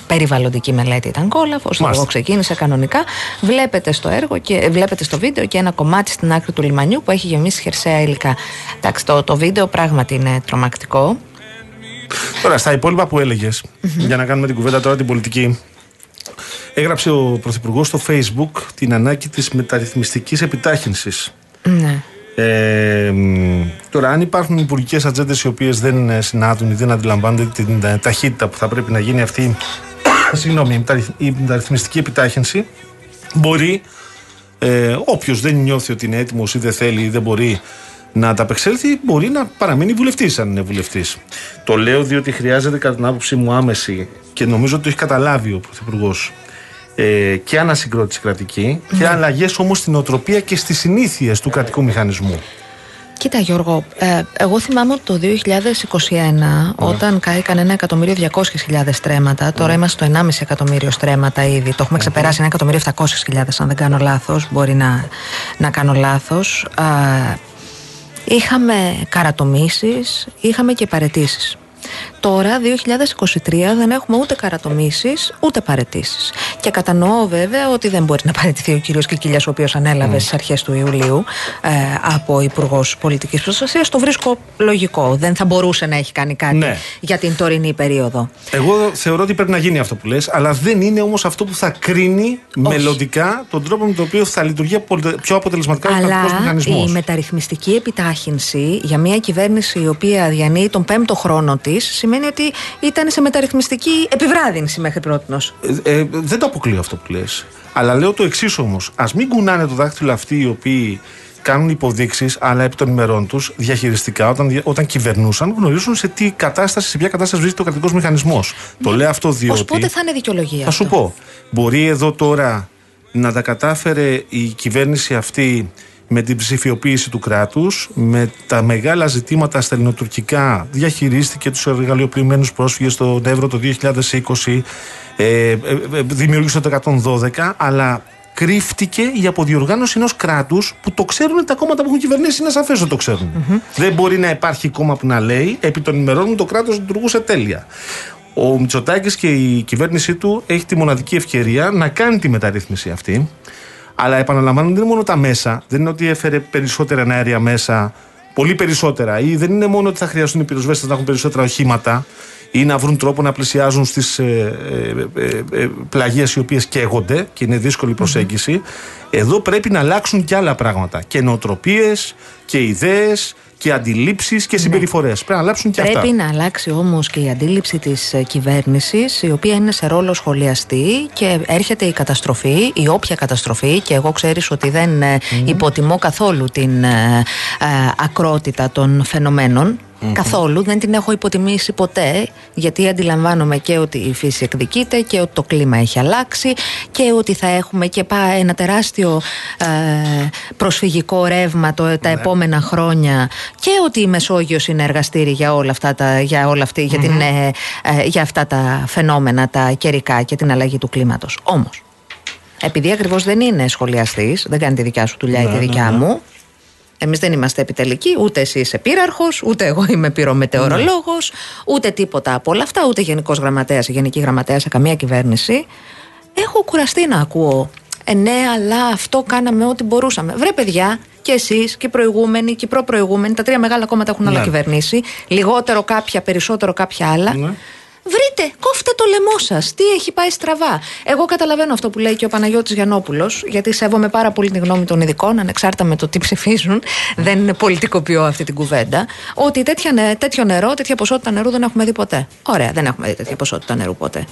περιβαλλοντική μελέτη ήταν κόλαφος, το Μάλιστα. έργο ξεκίνησε κανονικά. Βλέπετε στο έργο και ε, βλέπετε στο βίντεο και ένα κομμάτι στην άκρη του λιμανιού που έχει γεμίσει χερσαία υλικά. Εντάξει, το, το βίντεο πράγματι είναι τρομακτικό. Τώρα, στα υπόλοιπα που έλεγες, για να κάνουμε την κουβέντα τώρα την πολιτική. Έγραψε ο Πρωθυπουργός στο Facebook την ανάγκη της μεταρρυθμιστικής επιτάχυνσης. Ναι. Ε, μ, τώρα, αν υπάρχουν υπουργικές ατζέντες οι οποίες δεν ε, συνάδουν ή δεν αντιλαμβάνονται την ε, ταχύτητα που θα πρέπει να γίνει αυτή συγγνώμη, η μεταρρυθ- η μεταρρυθμιστική επιτάχυνση, μπορεί ε, όποιος δεν νιώθει ότι είναι έτοιμος ή δεν θέλει ή δεν μπορεί να ανταπεξέλθει, μπορεί να παραμείνει βουλευτής, αν είναι βουλευτής. Το λέω διότι χρειάζεται, κατά την άποψή μου, άμεση και νομίζω ότι το έχει καταλάβει ο Πρωθυπουργός ε, και ανασυγκρότηση κρατική και αλλαγές όμως στην οτροπία και στις συνήθειες του κρατικού μηχανισμού. Κοίτα Γιώργο, ε, εγώ θυμάμαι ότι το 2021 όταν κάηκαν ένα εκατομμύριο 200.000 στρέμματα, τώρα είμαστε στο 1,5 εκατομμύριο στρέμματα ήδη, το έχουμε ξεπεράσει ένα εκατομμύριο 700.000 αν δεν κάνω λάθος, μπορεί να, να κάνω λάθος. Α, είχαμε καρατομήσεις, είχαμε και παρετήσεις. Τώρα, 2023, δεν έχουμε ούτε καρατομήσεις ούτε παρετήσεις. Και κατανοώ βέβαια ότι δεν μπορεί να παραιτηθεί ο κύριος Κικίλιας, ο οποίος ανέλαβε στις αρχές του Ιουλίου ε, από Υπουργός Πολιτικής Προστασίας. Το βρίσκω λογικό. Δεν θα μπορούσε να έχει κάνει κάτι Ναι. για την τωρινή περίοδο. Εγώ θεωρώ ότι πρέπει να γίνει αυτό που λες, αλλά δεν είναι όμως αυτό που θα κρίνει μελλοντικά τον τρόπο με τον οποίο θα λειτουργεί απολυτε- πιο αποτελεσματικά ο κρατικός Αλλά μηχανισμός. η μεταρρυθμιστική επιτάχυνση για μια κυβέρνηση η οποία διανύει τον πέμπτο χρόνο της σημαίνει ότι ήταν σε μεταρρυθμιστική επιβράδυνση μέχρι πρώτη. Ε, ε, δεν το αποκλείω αυτό που λες. Αλλά λέω το εξής όμως. Α μην κουνάνε το δάχτυλο αυτοί οι οποίοι κάνουν υποδείξεις, αλλά επί των ημερών τους διαχειριστικά, όταν, δια- όταν κυβερνούσαν, γνωρίζουν σε τι κατάσταση, σε ποια κατάσταση βρίσκεται ο κρατικός μηχανισμός. Το λέω αυτό διότι. Ω πότε θα είναι δικαιολογία. Θα σου αυτό; πω. Μπορεί εδώ τώρα να τα κατάφερε η κυβέρνηση αυτή με την ψηφιοποίηση του κράτους, με τα μεγάλα ζητήματα στα ελληνοτουρκικά, διαχειρίστηκε τους εργαλειοποιημένους πρόσφυγες στον Εύρο το 2020, ε, ε, ε, δημιούργησε το 112, αλλά κρύφτηκε η αποδιοργάνωση ενός κράτους που το ξέρουν τα κόμματα που έχουν κυβερνήσει, είναι σαφές ότι το ξερουν Δεν μπορεί να υπάρχει κόμμα που να λέει επί των ημερών μου το κράτος λειτουργούσε τέλεια. Ο Μητσοτάκης και η κυβέρνησή του έχει τη μοναδική ευκαιρία να κάνει τη μεταρρύθμιση αυτή. Αλλά επαναλαμβάνω, δεν είναι μόνο τα μέσα. Δεν είναι ότι έφερε περισσότερα αέρια μέσα, πολύ περισσότερα. Ή δεν είναι μόνο ότι θα χρειαστούν οι πυροσβέστες να έχουν περισσότερα οχήματα ή να βρουν τρόπο να πλησιάζουν στις ε, ε, ε, ε, πλαγίε οι οποίες καίγονται και είναι δύσκολη η προσέγγιση. Εδώ πρέπει να αλλάξουν και άλλα πράγματα. Και νοοτροπίε και ιδέες και αντιλήψεις και συμπεριφορές. Πρέπει να αλλάξουν και Πρέπει αυτά. να αλλάξει όμως και η αντίληψη της κυβέρνησης, η οποία είναι σε ρόλο σχολιαστή και έρχεται η καταστροφή, η όποια καταστροφή. Και εγώ ξέρεις ότι δεν ε, υποτιμώ καθόλου την ε, ε, ακρότητα των φαινομένων. Καθόλου, δεν την έχω υποτιμήσει ποτέ, γιατί αντιλαμβάνομαι και ότι η φύση εκδικείται και ότι το κλίμα έχει αλλάξει και ότι θα έχουμε και πά, ένα τεράστιο ε, προσφυγικό ρεύμα το, τα επόμενα χρόνια και ότι η Μεσόγειος είναι εργαστήρι για όλα αυτά τα, για όλα αυτή, για, την, ε, ε, για αυτά τα φαινόμενα τα καιρικά και την αλλαγή του κλίματος. Όμως, επειδή ακριβώς δεν είναι σχολιαστής, δεν κάνει τη δικιά σου δουλειά ή τη δικιά μου, Εμείς δεν είμαστε επιτελικοί, ούτε εσύ είσαι πύραρχος, ούτε εγώ είμαι πυρομετεωρολόγος, ούτε τίποτα από όλα αυτά, ούτε γενικός γραμματέας ή γενική γραμματέας σε καμία κυβέρνηση. Έχω κουραστεί να ακούω. Ε, ναι, αλλά αυτό κάναμε ό,τι μπορούσαμε. Βρε, παιδιά, και εσείς και οι προηγούμενοι και οι προπροηγούμενοι, τα τρία μεγάλα κόμματα έχουν όλα Ναι. κυβερνήσει. Λιγότερο κάποια, περισσότερο κάποια άλλα. Ναι. Βρείτε, κόφτε το λαιμό σας. Τι έχει πάει στραβά. Εγώ καταλαβαίνω αυτό που λέει και ο Παναγιώτης Γιαννόπουλος, γιατί σέβομαι πάρα πολύ την γνώμη των ειδικών, ανεξάρτητα με το τι ψηφίζουν. Δεν είναι πολιτικοποιώ αυτή την κουβέντα. Ότι τέτοια, νε- τέτοιο νερό, τέτοια ποσότητα νερού δεν έχουμε δει ποτέ. Ωραία, δεν έχουμε δει τέτοια ποσότητα νερού ποτέ.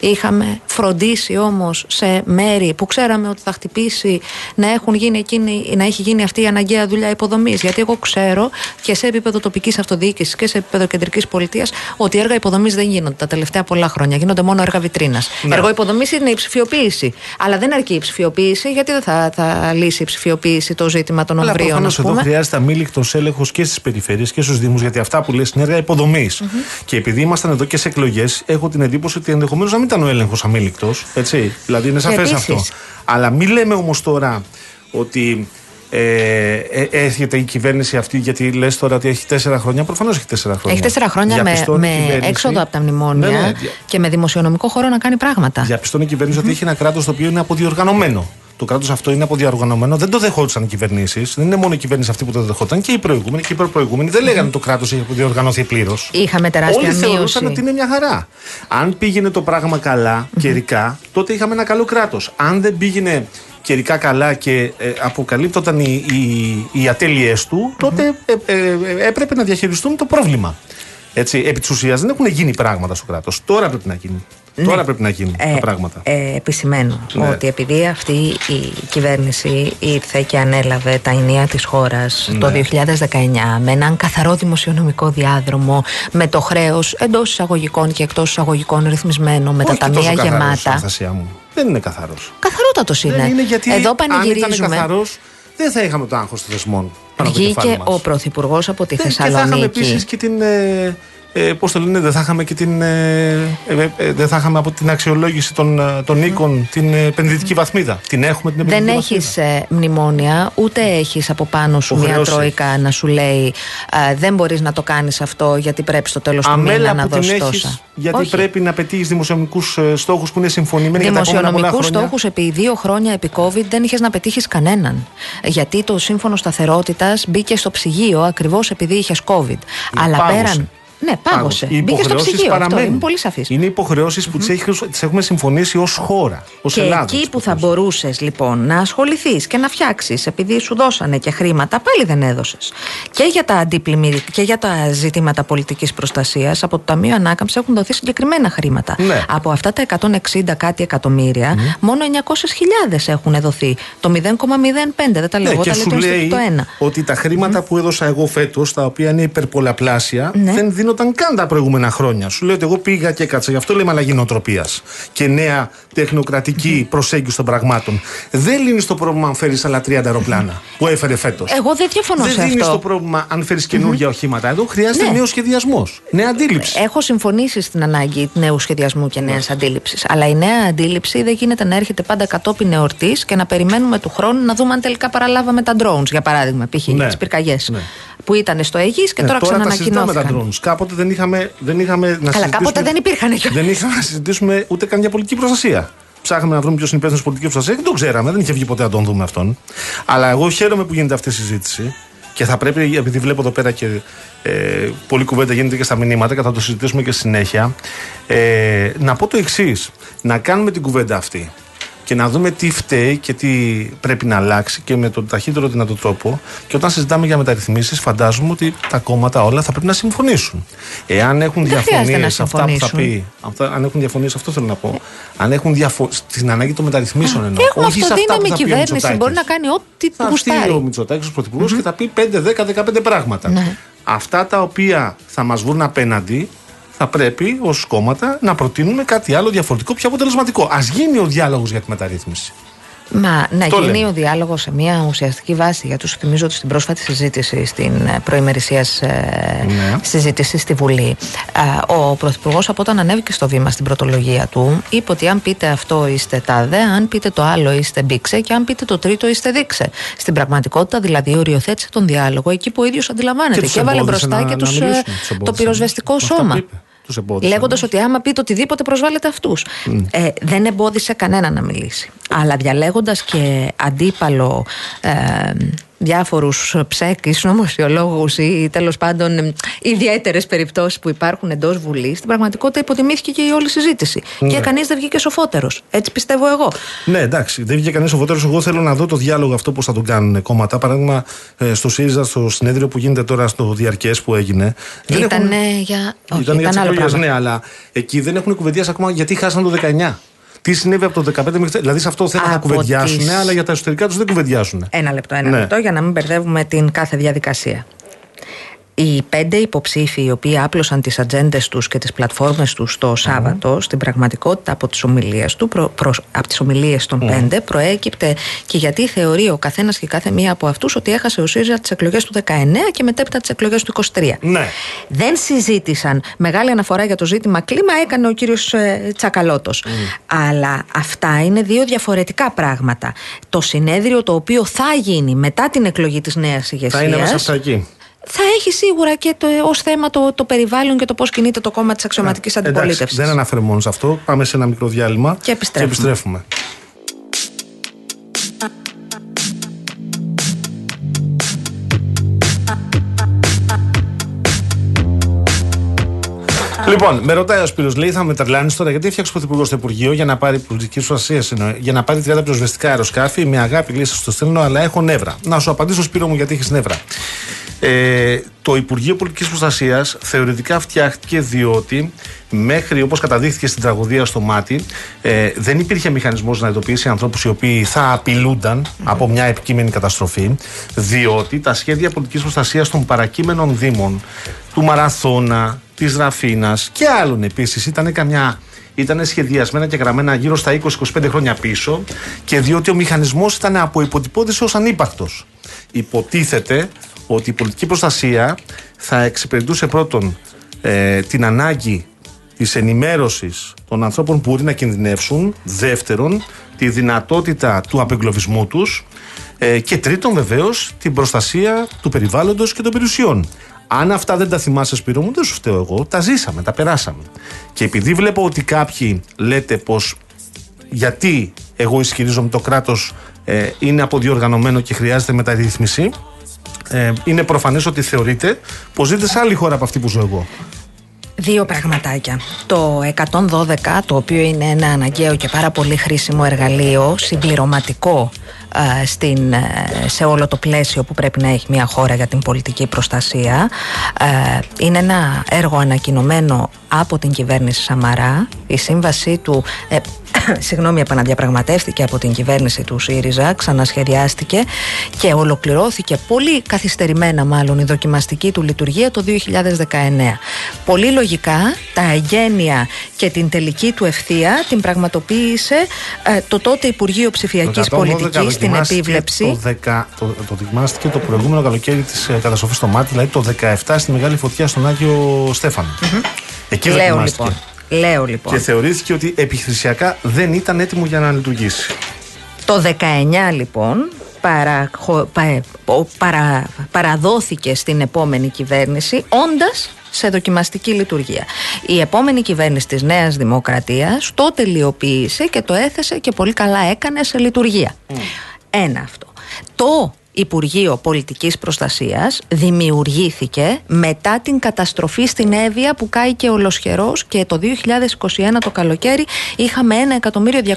Είχαμε φροντίσει όμως σε μέρη που ξέραμε ότι θα χτυπήσει να, έχουν γίνει εκείνη, να έχει γίνει αυτή η αναγκαία δουλειά υποδομής. Γιατί εγώ ξέρω και σε επίπεδο τοπικής αυτοδιοίκησης και σε επίπεδο κεντρικής πολιτείας ότι έργα υποδομής δεν γίνονται τα τελευταία πολλά χρόνια. Γίνονται μόνο έργα βιτρίνας. Ναι. Έργο υποδομής είναι η ψηφιοποίηση. Αλλά δεν αρκεί η ψηφιοποίηση, γιατί δεν θα, θα λύσει η ψηφιοποίηση το ζήτημα των Αλλά ομβρίων, προφανώς ας εδώ πούμε. χρειάζεται αμήλικτος έλεγχος και στις περιφέρειες και στους Δήμους, γιατί αυτά που λες είναι έργα υποδομής. Και επειδή ήμασταν εδώ και σε εκλογές, έχω την εντύπωση ότι ενδεχομένως να μην ήταν ο έλεγχος αμήλικτος. Έτσι. Δηλαδή είναι σαφές επίσης. αυτό. Αλλά μην λέμε όμως τώρα ότι. Ε, ε, έρχεται η κυβέρνηση αυτή, γιατί λες τώρα ότι έχει τέσσερα χρόνια. Προφανώς έχει τέσσερα χρόνια. Έχει τέσσερα χρόνια με, Διαπιστώνει η με κυβέρνηση- έξοδο από τα μνημόνια Ναι, ναι, δια- και με δημοσιονομικό χώρο να κάνει πράγματα. Διαπιστώνει η κυβέρνηση ότι έχει ένα κράτος το οποίο είναι αποδιοργανωμένο. Το κράτος αυτό είναι αποδιοργανωμένο. Δεν το δεχόντουσαν οι κυβερνήσεις. Δεν είναι μόνο η κυβέρνηση αυτή που το δεχόταν. Και οι προηγούμενοι και οι προπροηγούμενοι δεν λέγανε το κράτος έχει αποδιοργανωθεί πλήρως. Είχαμε τεράστια Όλοι θεωρούσαν μείωση. ότι είναι μια χαρά. Αν πήγαινε το πράγμα καλά καιρικά, τότε είχαμε ένα καλό κράτος. Αν δεν πήγαινε καιρικά καλά και ε, αποκαλύπτονταν οι, οι, οι ατέλειές του, τότε ε, ε, ε, έπρεπε να διαχειριστούν το πρόβλημα. Έτσι, επί της ουσίας δεν έχουν γίνει πράγματα στο κράτος. Τώρα πρέπει να γίνει. Τώρα πρέπει να γίνουν τα πράγματα. Ε, επισημαίνω Ναι. ότι επειδή αυτή η κυβέρνηση ήρθε και ανέλαβε τα ενία της χώρας Ναι. το 2019 με έναν καθαρό δημοσιονομικό διάδρομο, με το χρέος εντός εισαγωγικών και εκτός εισαγωγικών ρυθμισμένο, με τα Όχι τόσο ταμεία καθαρός, γεμάτα. Αναστασία μου. Δεν είναι καθαρός. Καθαρότατος είναι. Δεν είναι γιατί Εδώ αν ήταν πανηγυρίζουμε. καθαρός, δεν θα είχαμε το άγχος των θεσμών. πάνω από το κεφάλι Βγήκε μας. ο Πρωθυπουργός από τη Ναι, Και θα είχαμε Θεσσαλονίκη. επίσης και την. Ε, ε, Πώς το λένε, δεν θα είχαμε και την. Ε, ε, ε, δεν θα είχαμε από την αξιολόγηση των, ε, των οίκων την ε, επενδυτική βαθμίδα. Την έχουμε την Δεν επενδυτική έχεις βαθμίδα. μνημόνια, ούτε έχεις από πάνω σου μια Υποχρέωση. τρόικα να σου λέει «Α, Δεν μπορείς να το κάνεις αυτό γιατί πρέπει στο τέλος του μήνα Αμέλα να που την δώσεις έχεις, τόσα. γιατί Όχι. πρέπει να πετύχεις δημοσιονομικούς στόχους που είναι συμφωνημένοι για τα επόμενα πολλά Δημοσιονομικούς χρόνια. στόχους επί δύο χρόνια επί COVID δεν είχες να πετύχεις κανέναν. Γιατί το σύμφωνο σταθερότητας μπήκε στο ψυγείο ακριβώς επειδή είχες COVID. Αλλά πάγωσε. πέραν. Ναι, πάγωσε. Οι Μπήκε στο υποχρεώσεις ψυγείο. Αυτό παραμένουν. είναι πολύ σαφής. Είναι υποχρεώσεις που τις έχεις- τις έχουμε συμφωνήσει ως χώρα, ως Και Ελλάδα. εκεί τις που θα υποχρεώσεις. μπορούσες λοιπόν να ασχοληθείς και να φτιάξεις, επειδή σου δώσανε και χρήματα, πάλι δεν έδωσες. Και για τα αντίπλημμυ- και για τα ζητήματα πολιτικής προστασίας, από το Ταμείο Ανάκαμψη έχουν δοθεί συγκεκριμένα χρήματα. Ναι. Από αυτά τα 160 κάτι εκατομμύρια, μόνο 900.000 έχουν δοθεί. Το 0,05 δεν τα λέω Ναι, εγώ, και τα σου λέω λέει το ένα. ότι τα χρήματα που έδωσα εγώ φέτος, τα οποία είναι υπερπολαπλάσια, Ναι. δεν δίνονταν καν τα προηγούμενα χρόνια. Σου λέω ότι εγώ πήγα και έκατσα. Γι' αυτό λέμε αλλαγή νοοτροπίας και νέα τεχνοκρατική προσέγγιση των πραγμάτων. Δεν λύνεις το πρόβλημα αν φέρεις άλλα 30 αεροπλάνα που έφερε φέτος. Εγώ δεν διαφωνώ Δεν σε δίνει αυτό. το πρόβλημα αν φέρεις καινούργια οχήματα. Εδώ χρειάζεται Ναι. νέος σχεδιασμός, νέα αντίληψη. Έχω συμφωνήσει στην ανάγκη νέου σχεδιασμού και νέας αντίληψης. Αλλά η νέα αντίληψη δεν γίνεται να έρχεται πάντα κατόπιν εορτής και να περιμένουμε του χρόνου να δούμε αν τελικά παραλάβαμε τα drones, για παράδειγμα, π.χ. Ναι. τις πυρκαγιές. Ναι. Που ήταν στο Αιγής και Ναι, τώρα, τα συζητάμε τα ξανανακοινώθηκαν. drones. Κάποτε δεν είχαμε, δεν είχαμε να Καλά, συζητήσουμε. κάποτε δεν υπήρχαν κιόλας. Δεν είχαμε να συζητήσουμε ούτε καν για πολιτική προστασία. Ψάχναμε να βρούμε ποιος είναι υπεύθυνος πολιτική προστασία. Δεν το ξέραμε, δεν είχε βγει ποτέ να τον δούμε αυτόν. Αλλά εγώ χαίρομαι που γίνεται αυτή η συζήτηση. Και θα πρέπει, επειδή βλέπω εδώ πέρα και ε, πολλή κουβέντα γίνεται και στα μηνύματα και θα το συζητήσουμε και στη συνέχεια, ε, να πω το εξής. Να κάνουμε την κουβέντα αυτή και να δούμε τι φταίει και τι πρέπει να αλλάξει και με τον ταχύτερο δυνατό τρόπο. Και όταν συζητάμε για μεταρρυθμίσεις, φαντάζομαι ότι τα κόμματα όλα θα πρέπει να συμφωνήσουν. Εάν έχουν Δεν χρειάζεται διαφωνίες να αυτά που θα συμφωνήσουν. πει, αυτά, αν έχουν διαφωνίες, αυτό θέλω να πω. Αν έχουν διαφο... στην ανάγκη των μεταρρυθμίσεων εννοώ. Και έχουμε όχι σε αυτά που αυτοδύναμη θα πει ο κυβέρνηση. Μητσοτάκης. Μπορεί να κάνει ό,τι Θα έρθει γουστάρει. ο Μητσοτάκης, ο πρωθυπουργο και θα πει 5, 10, 15 πράγματα. Ναι. Αυτά τα οποία θα μας βρουν απέναντι, θα πρέπει ως κόμματα να προτείνουμε κάτι άλλο διαφορετικό, πιο αποτελεσματικό. Α γίνει ο διάλογος για τη μεταρρύθμιση. Μα να Το γίνει λέμε. ο διάλογος σε μια ουσιαστική βάση. Γιατί σου θυμίζω ότι στην πρόσφατη συζήτηση, στην ε, προημερησίας Ναι. συζήτηση στη Βουλή, α, ο Πρωθυπουργός από όταν ανέβηκε στο βήμα στην πρωτολογία του, είπε ότι αν πείτε αυτό είστε τάδε, αν πείτε το άλλο είστε μπήξε και αν πείτε το τρίτο είστε δείξε. Στην πραγματικότητα δηλαδή οριοθέτησε τον διάλογο εκεί που ο ίδιος αντιλαμβάνεται. Και, τους έβαλε εμπόδισε μπροστά να- και να τους, μιλήσουν, ε, τους το εμπόδισε. πυροσβεστικό Αυτά σώμα. Που είπε. Τους εμπόδισε. Λέγοντας ότι άμα πείτε οτιδήποτε προσβάλλετε αυτούς. Ε, δεν εμπόδισε κανένα να μιλήσει. Αλλά διαλέγοντας και αντίπαλο ε, διάφορους ψέκει, νομοσιολόγου ή τέλος πάντων ιδιαίτερες περιπτώσεις που υπάρχουν εντός Βουλής, στην πραγματικότητα υποτιμήθηκε και η όλη συζήτηση. Και κανείς δεν βγήκε σοφότερος. Έτσι πιστεύω εγώ. Ναι, εντάξει, δεν βγήκε κανείς οφότερο. Εγώ θέλω να δω το διάλογο αυτό πώς θα τον κάνουν κόμματα. Παράδειγμα, ε, στο ΣΥΡΙΖΑ, στο συνέδριο που γίνεται τώρα στο διαρκές που έγινε. δεν Ήταν έχουν- για. Όχι, Ήταν για τι άλλο εκλογέ, πράγμα. ναι, αλλά εκεί δεν έχουν κουβεντιάσει ακόμα γιατί χάσαν το 19. Τι συνέβη από το 15 μέχρι. Δηλαδή σε αυτό θέλουν να Από κουβεντιάσουν, τις- αλλά για τα εσωτερικά τους δεν κουβεντιάσουν. Ένα λεπτό, ένα Ναι. λεπτό για να μην μπερδεύουμε την κάθε διαδικασία. Οι πέντε υποψήφοι οι οποίοι άπλωσαν τις ατζέντες τους και τις πλατφόρμες τους το Σάββατο, στην πραγματικότητα από τις ομιλίες, του, προ, προς- από τις ομιλίες των πέντε, προέκυπτε και γιατί θεωρεί ο καθένας και κάθε μία από αυτούς ότι έχασε ο ΣΥΡΙΖΑ τις εκλογές του 19 και μετέπειτα τις εκλογές του 23. Ναι. Δεν συζήτησαν. Μεγάλη αναφορά για το ζήτημα κλίμα έκανε ο κύριος ε, Τσακαλώτος. Αλλά αυτά είναι δύο διαφορετικά πράγματα. Το συνέδριο το οποίο θα γίνει μετά την εκλογή της νέας ηγεσίας Θα είναι μέσα αυτά εκεί. Θα έχει σίγουρα και το, ως θέμα το, το περιβάλλον και το πώς κινείται το κόμμα της αξιωματικής Εντάξει, αντιπολίτευσης. δεν αναφέρουμε μόνο σε αυτό. Πάμε σε ένα μικρό διάλειμμα Και επιστρέφουμε. επιστρέφουμε. Λοιπόν, με ρωτάει ο Σπύρος, λέει, θα με τρελάνεις τώρα γιατί έφτιαξε ο Πρωθυπουργός στο Υπουργείο για να πάρει πολιτική προστασία, για να πάρει 30 πυροσβεστικά αεροσκάφη. Με αγάπη λέει, σας το στέλνω, αλλά έχω νεύρα. Να σου απαντήσω, Σπύρο μου, γιατί έχεις νεύρα. Ε, το Υπουργείο Πολιτικής Προστασίας θεωρητικά φτιάχτηκε διότι μέχρι όπως καταδείχθηκε στην τραγωδία στο Μάτι, ε, δεν υπήρχε μηχανισμός να ειδοποιήσει ανθρώπους οι οποίοι θα απειλούνταν από μια επικείμενη καταστροφή, διότι τα σχέδια πολιτικής προστασίας των παρακείμενων Δήμων, του Μαραθώνα, της Ραφίνας και άλλων επίσης ήταν καμιά ήταν σχεδιασμένα και γραμμένα γύρω στα 20-25 χρόνια πίσω και διότι ο μηχανισμός ήταν από υποτυπώδης ως ανύπαρκτος. Υποτίθεται ότι η πολιτική προστασία θα εξυπηρετούσε πρώτον ε, την ανάγκη της ενημέρωσης των ανθρώπων που μπορεί να κινδυνεύσουν, δεύτερον τη δυνατότητα του απεγκλωβισμού τους ε, και τρίτον βεβαίως την προστασία του περιβάλλοντος και των περιουσιών. Αν αυτά δεν τα θυμάσαι Σπύρο μου, δεν σου φταίω εγώ, τα ζήσαμε, τα περάσαμε. Και επειδή βλέπω ότι κάποιοι λέτε πως γιατί εγώ ισχυρίζομαι το κράτος ε, είναι αποδιοργανωμένο και χρειάζεται μεταρρύθμιση, ε, είναι προφανές ότι θεωρείτε πως ζείτε σε άλλη χώρα από αυτή που ζω εγώ. Δύο πραγματάκια. Το 112, το οποίο είναι ένα αναγκαίο και πάρα πολύ χρήσιμο εργαλείο, συμπληρωματικό ε, στην, ε, σε όλο το πλαίσιο που πρέπει να έχει μια χώρα για την πολιτική προστασία. Ε, είναι ένα έργο ανακοινωμένο από την κυβέρνηση Σαμαρά. Η σύμβασή του ε, συγγνώμη, επαναδιαπραγματεύτηκε από την κυβέρνηση του ΣΥΡΙΖΑ, ξανασχεδιάστηκε και ολοκληρώθηκε πολύ καθυστερημένα μάλλον η δοκιμαστική του λειτουργία το 2019. Πολύ λογικά τα εγγένεια και την τελική του ευθεία την πραγματοποίησε ε, το τότε Υπουργείο Ψηφιακής Το 112 Πολιτικής στην δοκιμάστηκε επίβλεψη. Το, 10, το, το δοκιμάστηκε το προηγούμενο καλοκαίρι της ε, καταστροφής στο Μάτι, δηλαδή το 17 στη μεγάλη φωτιά στον Άγιο Στέφανο. Εκεί Λέω δοκιμάστηκε. λοιπόν. Λέω λοιπόν. Και θεωρήθηκε ότι επιχειρησιακά δεν ήταν έτοιμο για να λειτουργήσει. Το 19 λοιπόν παραχω- πα- ο- παρα- παραδόθηκε στην επόμενη κυβέρνηση όντας σε δοκιμαστική λειτουργία. Η επόμενη κυβέρνηση της Νέας Δημοκρατίας το τελειοποίησε και το έθεσε και πολύ καλά έκανε σε λειτουργία. Ένα αυτό. Το Υπουργείο Πολιτικής Προστασίας δημιουργήθηκε μετά την καταστροφή στην Εύβοια που κάηκε ολοσχερός και το 2021 το καλοκαίρι είχαμε 1.200.000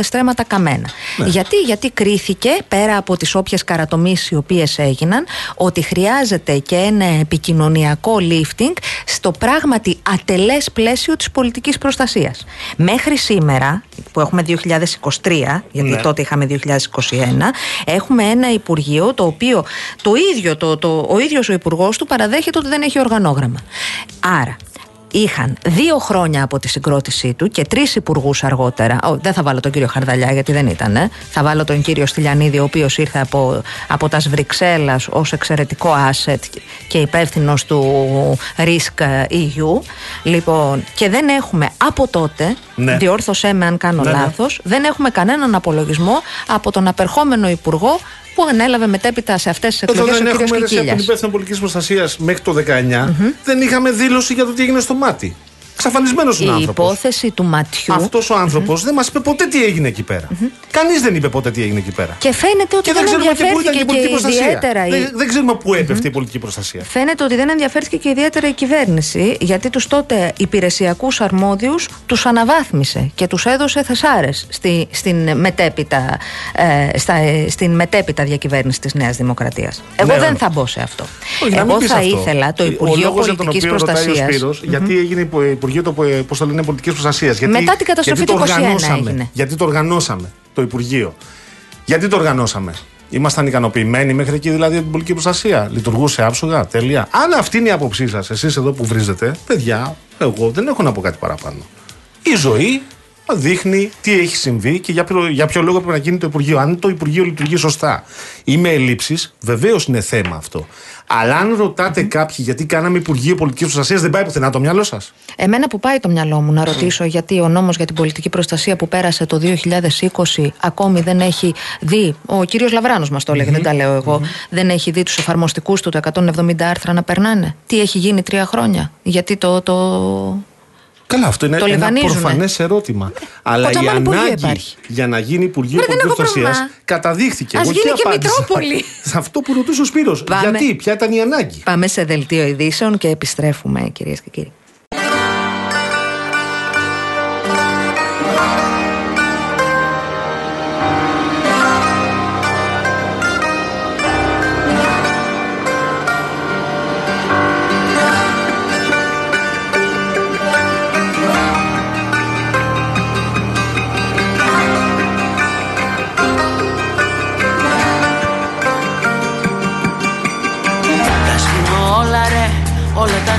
στρέμματα καμένα. Γιατί, γιατί κρίθηκε πέρα από τις όποιες καρατομήσεις οι οποίες έγιναν ότι χρειάζεται και ένα επικοινωνιακό lifting στο πράγματι ατελές πλαίσιο της πολιτικής προστασίας. Μέχρι σήμερα που έχουμε 2023 γιατί Ναι. τότε είχαμε 2021 έχουμε ένα Υπουργείο το οποίο το ίδιο, το, το, ο ίδιος ο Υπουργός του παραδέχεται ότι δεν έχει οργανόγραμμα. Άρα είχαν δύο χρόνια από τη συγκρότησή του και τρεις υπουργούς αργότερα. Ω, δεν θα βάλω τον κύριο Χαρδαλιά γιατί δεν ήταν. ε. Θα βάλω τον κύριο Στυλιανίδη, ο οποίος ήρθε από, από τας Σβρυξέλλα ως εξαιρετικό asset και υπεύθυνος του Risk EU. Λοιπόν, και δεν έχουμε από τότε, Ναι. διόρθωσέ με αν κάνω Ναι, ναι. λάθος, δεν έχουμε κανέναν απολογισμό από τον απερχόμενο υπουργό που ανέλαβε μετέπειτα σε αυτές τις Εδώ εκλογές δεν ο έχουμε κύριος ρε, εσύ, από την Κικίλιας. υπεύθυνο πολιτικής προστασίας μέχρι το 19. Δεν είχαμε δήλωση για το τι έγινε στο μάτι. Εξαφανισμένος είναι ο Η άνθρωπος. υπόθεση του ματιού. Αυτός ο άνθρωπος δεν μας είπε ποτέ τι έγινε εκεί πέρα. Κανείς δεν είπε ποτέ τι έγινε εκεί πέρα. Και φαίνεται ότι Και δεν δεν ξέρουμε και πού ήταν και ενδιαφέρθηκε η και, πολιτική προστασία. ιδιαίτερα. η- Δεν, δεν ξέρουμε πού έπεφτε η πολιτική προστασία. Φαίνεται ότι δεν ενδιαφέρθηκε και ιδιαίτερα η κυβέρνηση, γιατί τους τότε υπηρεσιακούς αρμόδιους τους αναβάθμισε και τους έδωσε θεσάρες στη, στην, μετέπειτα, ε, στα, ε, στην μετέπειτα διακυβέρνηση της Νέας Δημοκρατίας. Εγώ Ναι, δεν ναι. θα μπω σε αυτό. Όχι, να μην Εγώ πεις θα αυτό. ήθελα το Ο Υπουργείο λόγος για τον Πολιτικής οποίο ρωτάει ο Προστασία. Σπύρος, Γιατί έγινε υπο- Υπουργείο το, πώς το λένε, πολιτικής προστασίας. Γιατί, Μετά την καταστροφή γιατί το του 21 οργανώσαμε. έγινε. Γιατί το οργανώσαμε το Υπουργείο. Γιατί το οργανώσαμε. Ήμασταν ικανοποιημένοι μέχρι εκεί δηλαδή από την πολιτική προστασία. Λειτουργούσε άψογα, τέλεια. Αν αυτή είναι η άποψή σας, εσείς εδώ που βρίζετε, παιδιά, εγώ δεν έχω να πω κάτι παραπάνω. Η ζωή δείχνει τι έχει συμβεί και για ποιο, για ποιο λόγο πρέπει να γίνει το Υπουργείο. Αν το Υπουργείο λειτουργεί σωστά ή με ελλείψεις, βεβαίως είναι θέμα αυτό. Αλλά αν ρωτάτε κάποιοι γιατί κάναμε Υπουργείο Πολιτικής Προστασίας, δεν πάει πουθενά το μυαλό σας; Εμένα που πάει το μυαλό μου να ρωτήσω γιατί ο νόμος για την πολιτική προστασία που πέρασε το 2020 ακόμη δεν έχει δει, ο κύριος Λαβράνος μας το έλεγε, δεν τα λέω εγώ, δεν έχει δει τους εφαρμοστικούς του τα 170 άρθρα να περνάνε; Τι έχει γίνει τρία χρόνια, γιατί το... το... Καλά, αυτό είναι Το ένα λιβανίζουνε. προφανές ερώτημα. Αλλά η Κοντζαμάν Υπουργείο ανάγκη υπάρχει. για να γίνει Υπουργείο Μα δεν Πολιτική έχω Προστασία πρόβλημα. καταδείχθηκε. Ας Εγώ γίνει εκεί και απάντησα. Μητρόπολη. Σε αυτό που ρωτούσε ο Σπύρος. Πάμε. Γιατί, ποια ήταν η ανάγκη; Πάμε σε δελτίο ειδήσεων και επιστρέφουμε κυρίες και κύριοι.